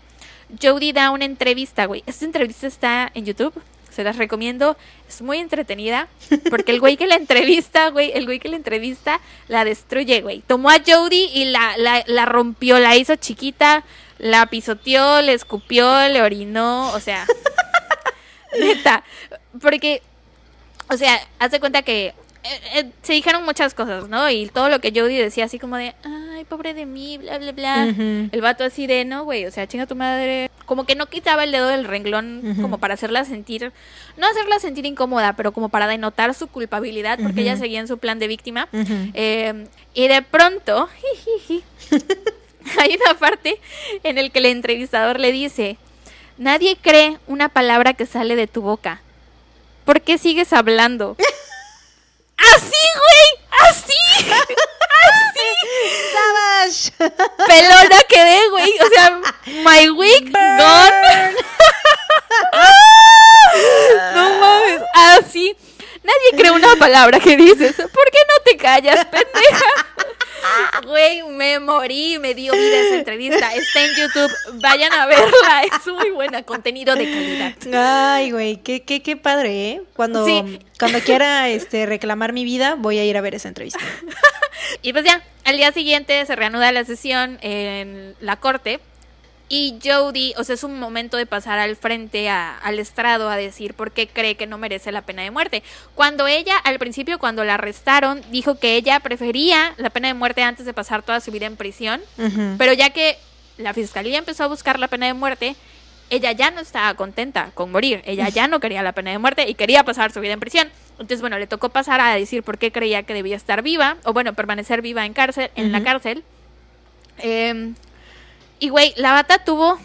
Jodie da una entrevista, güey. Esta entrevista está en YouTube. Se las recomiendo. Es muy entretenida. Porque el güey que la entrevista, güey, el güey que la entrevista la destruye, güey. Tomó a Jodie y la, la, la rompió, la hizo chiquita, la pisoteó, le escupió, le orinó. O sea, neta. Porque o sea, haz de cuenta que eh, eh, se dijeron muchas cosas, ¿no? Y todo lo que Jodie decía así como de, ay, pobre de mí, bla, bla, bla. El vato así de, no, güey, o sea, chinga tu madre. Como que no quitaba el dedo del renglón como para hacerla sentir, no hacerla sentir incómoda, pero como para denotar su culpabilidad, porque ella seguía en su plan de víctima. Eh, y de pronto, jijiji, hay una parte en el que el entrevistador le dice, nadie cree una palabra que sale de tu boca. ¿Por qué sigues hablando? ¡Así, güey! ¡Así! ¡Así! Savage. Pelona quedé, güey. O sea, my wig gone. no mames. Así. Nadie cree una palabra que dices. ¿Por qué no te callas, pendeja? Güey, me morí, me dio vida esa entrevista. Está en YouTube, vayan a verla, es muy buena, contenido de calidad. Ay, güey, qué, qué, qué padre, ¿eh? Cuando, Sí. cuando quiera este, reclamar mi vida, voy a ir a ver esa entrevista. Y pues ya, al día siguiente se reanuda la sesión en la corte. Y Jodie, o sea, es un momento de pasar al frente a- al estrado a decir por qué cree que no merece la pena de muerte. Cuando ella, al principio, cuando la arrestaron, dijo que ella prefería la pena de muerte antes de pasar toda su vida en prisión. Pero ya que la fiscalía empezó a buscar la pena de muerte, ella ya no estaba contenta con morir. Ella ya no quería la pena de muerte y quería pasar su vida en prisión. Entonces, bueno, le tocó pasar a decir por qué creía que debía estar viva, o bueno, permanecer viva en cárcel, en la cárcel. Eh, y güey, la bata tuvo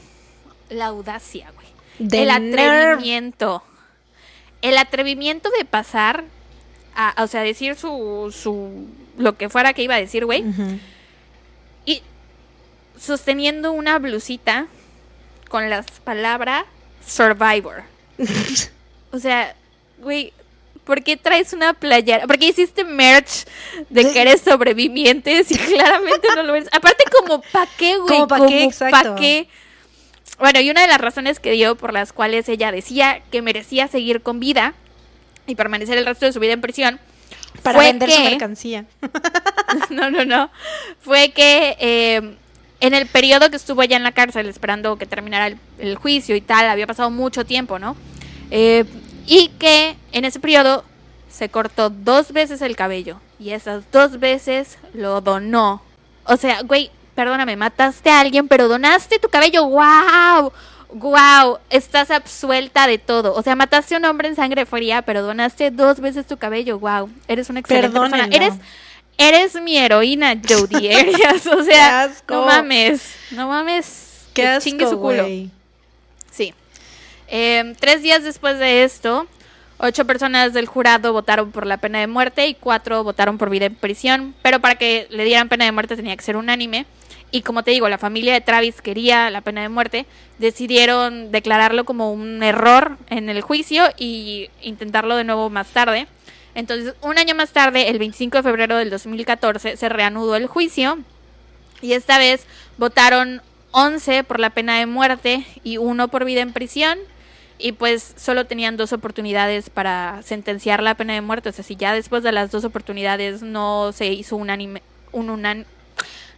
la audacia, güey. El atrevimiento. El atrevimiento de pasar a, o sea, decir su, su, lo que fuera que iba a decir, güey. Y sosteniendo una blusita con las palabras Survivor. O sea, güey, ¿por qué traes una playera? ¿Por qué hiciste merch de que eres sobreviviente si claramente no lo eres? Aparte, como pa' qué, güey. Como pa' qué, exacto. pa' qué. Bueno, y una de las razones que dio por las cuales ella decía que merecía seguir con vida y permanecer el resto de su vida en prisión Para fue vender su que- mercancía. no, no, no. Fue que eh, en el periodo que estuvo allá en la cárcel esperando que terminara el, el juicio y tal, había pasado mucho tiempo, ¿no? Eh, y que en ese periodo se cortó dos veces el cabello y esas dos veces lo donó. O sea, güey, perdóname, mataste a alguien, pero donaste tu cabello. ¡Wow! ¡Wow! Estás absuelta de todo. O sea, mataste a un hombre en sangre fría, pero donaste dos veces tu cabello. ¡Wow! Eres una excelente persona. Eres, eres mi heroína, Jodie Arias. O sea, no mames. No mames. Qué asco, chingue su culo. Eh, tres días después de esto, Ocho personas del jurado votaron por la pena de muerte y cuatro votaron por vida en prisión. Pero para que le dieran pena de muerte tenía que ser unánime. Y como te digo, la familia de Travis quería la pena de muerte. Decidieron declararlo como un error en el juicio y intentarlo de nuevo más tarde. Entonces, un año más tarde, el 25 de febrero del 2014, se reanudó el juicio. Y esta vez votaron 11 por la pena de muerte y uno por vida en prisión. Y pues solo tenían dos oportunidades para sentenciar la pena de muerte. O sea, si ya después de las dos oportunidades no se hizo un, anime, un unan,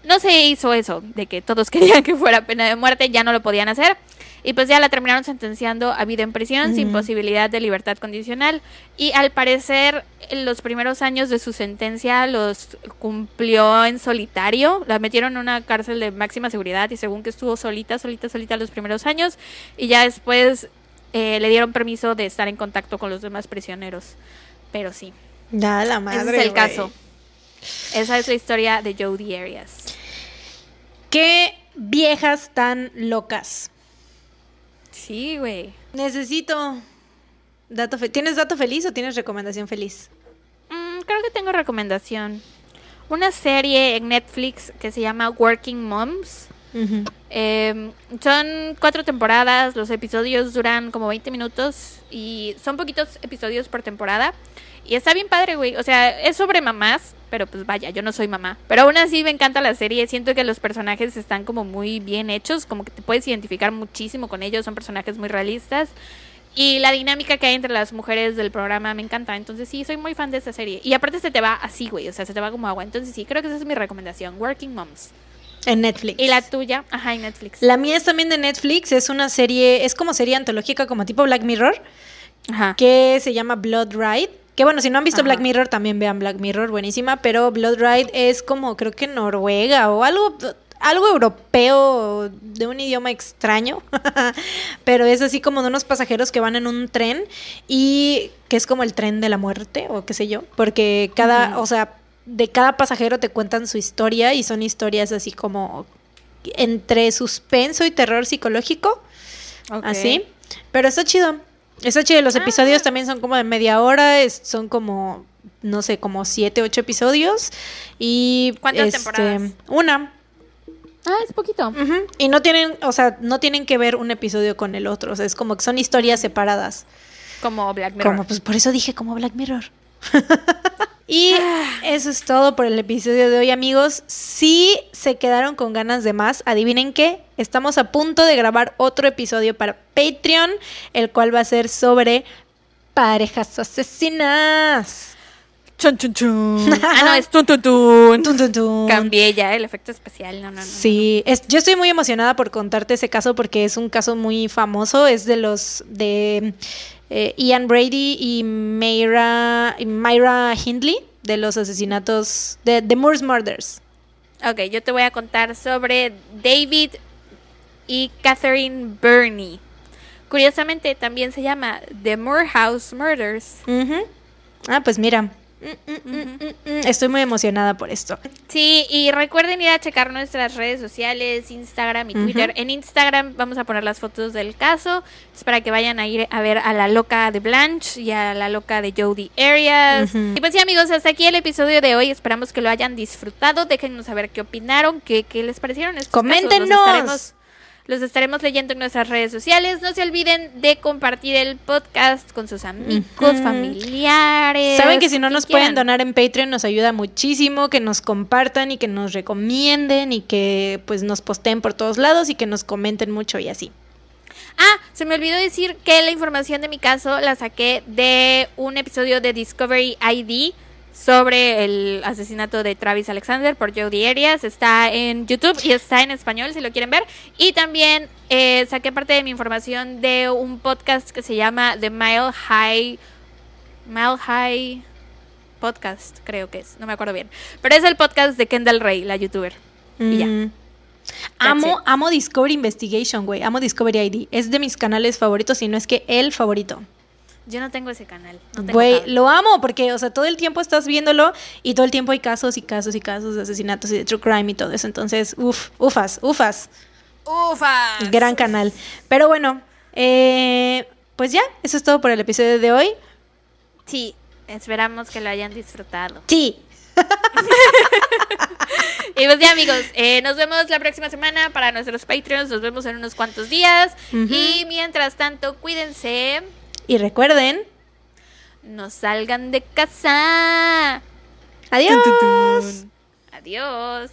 no se hizo eso, de que todos querían que fuera pena de muerte, ya no lo podían hacer. Y pues ya la terminaron sentenciando a vida en prisión sin posibilidad de libertad condicional. Y al parecer los primeros años de su sentencia los cumplió en solitario. La metieron en una cárcel de máxima seguridad y según que estuvo solita, solita, solita los primeros años. Y ya después eh, le dieron permiso de estar en contacto con los demás prisioneros. Pero sí. Ya, la madre. Ese es el caso. Esa es la historia de Jodie Arias. Qué viejas tan locas. Sí, güey. Necesito dato ¿Tienes dato feliz o tienes recomendación feliz? Mm, creo que tengo recomendación. Una serie en Netflix que se llama Working Moms. Em, son cuatro temporadas, los episodios duran como 20 minutos y son poquitos episodios por temporada. Y está bien padre, güey. O sea, es sobre mamás, pero pues vaya, yo no soy mamá. Pero aún así me encanta la serie. Siento que los personajes están como muy bien hechos, como que te puedes identificar muchísimo con ellos. Son personajes muy realistas. Y la dinámica que hay entre las mujeres del programa me encanta. Entonces sí, soy muy fan de esta serie. Y aparte se te va así, güey. O sea, se te va como agua. Entonces sí, creo que esa es mi recomendación. Working Moms. En Netflix. ¿Y la tuya? Ajá, en Netflix. La mía es también de Netflix. Es una serie, es como serie antológica, como tipo Black Mirror. Ajá. Que se llama Blood Ride. Que bueno, si no han visto Black Mirror, también vean Black Mirror, buenísima. Pero Blood Ride es como, creo que Noruega o algo, algo europeo de un idioma extraño. pero es así como de unos pasajeros que van en un tren y que es como el tren de la muerte o qué sé yo. Porque cada, o sea, de cada pasajero te cuentan su historia y son historias así como entre suspenso y terror psicológico. Así. Pero está chido. Está chido, los ah. episodios también son como de media hora, son como, no sé, como siete, ocho episodios. Y ¿Cuántas este, temporadas? Una. Ah, es poquito. Y no tienen, o sea, no tienen que ver un episodio con el otro. O sea, es como que son historias separadas. Como Black Mirror. Como, pues por eso dije como Black Mirror. Y eso es todo por el episodio de hoy, amigos. Si se quedaron con ganas de más, adivinen qué, estamos a punto de grabar otro episodio para Patreon, el cual va a ser sobre parejas asesinas. Chun, chun, chun. ah, no, es tun, tun, tun. Cambié ya el efecto especial. No, no, no. Sí, Es, yo estoy muy emocionada por contarte ese caso porque es un caso muy famoso. Es de los de eh, Ian Brady y Myra, Myra Hindley de los asesinatos de The Moores Murders. Ok, yo te voy a contar sobre David y Catherine Burney. Curiosamente también se llama The Morehouse Murders. Ah, pues mira, Mm, mm, mm, Estoy muy emocionada por esto. Sí, y recuerden ir a checar nuestras redes sociales, Instagram y Twitter. En Instagram vamos a poner las fotos del caso, es para que vayan a ir a ver a la loca de Blanche y a la loca de Jodie Arias. Y pues sí, amigos, hasta aquí el episodio de hoy. Esperamos que lo hayan disfrutado. Déjenos saber qué opinaron, qué, qué les parecieron estos Coméntenos. Los estaremos leyendo en nuestras redes sociales. No se olviden de compartir el podcast con sus amigos, familiares. Saben que si no nos pueden donar en Patreon nos ayuda muchísimo que nos compartan y que nos recomienden y que pues nos posteen por todos lados y que nos comenten mucho y así. Ah, se me olvidó decir que la información de mi caso la saqué de un episodio de Discovery ID sobre el asesinato de Travis Alexander por Jodie Arias. Está en YouTube y está en español si lo quieren ver. Y también eh, saqué parte de mi información de un podcast que se llama The Mile High. Mile High Podcast, creo que es. No me acuerdo bien. Pero es el podcast de Kendall Ray, la youtuber. Y ya. Mm. Amo, amo Discovery Investigation, güey. Amo Discovery ID. Es de mis canales favoritos, y no es que el favorito. Yo no tengo ese canal. Güey, lo amo porque, o sea, todo el tiempo estás viéndolo y todo el tiempo hay casos y casos y casos de asesinatos y de true crime y todo eso. Entonces, uff, ufas, ufas. Ufas. Gran canal. Pero bueno, eh, pues ya, eso es todo por el episodio de hoy. Sí, esperamos que lo hayan disfrutado. Sí. y pues ya amigos, eh, nos vemos la próxima semana para nuestros Patreons, nos vemos en unos cuantos días y mientras tanto cuídense. Y recuerden, no salgan de casa. Adiós. Adiós.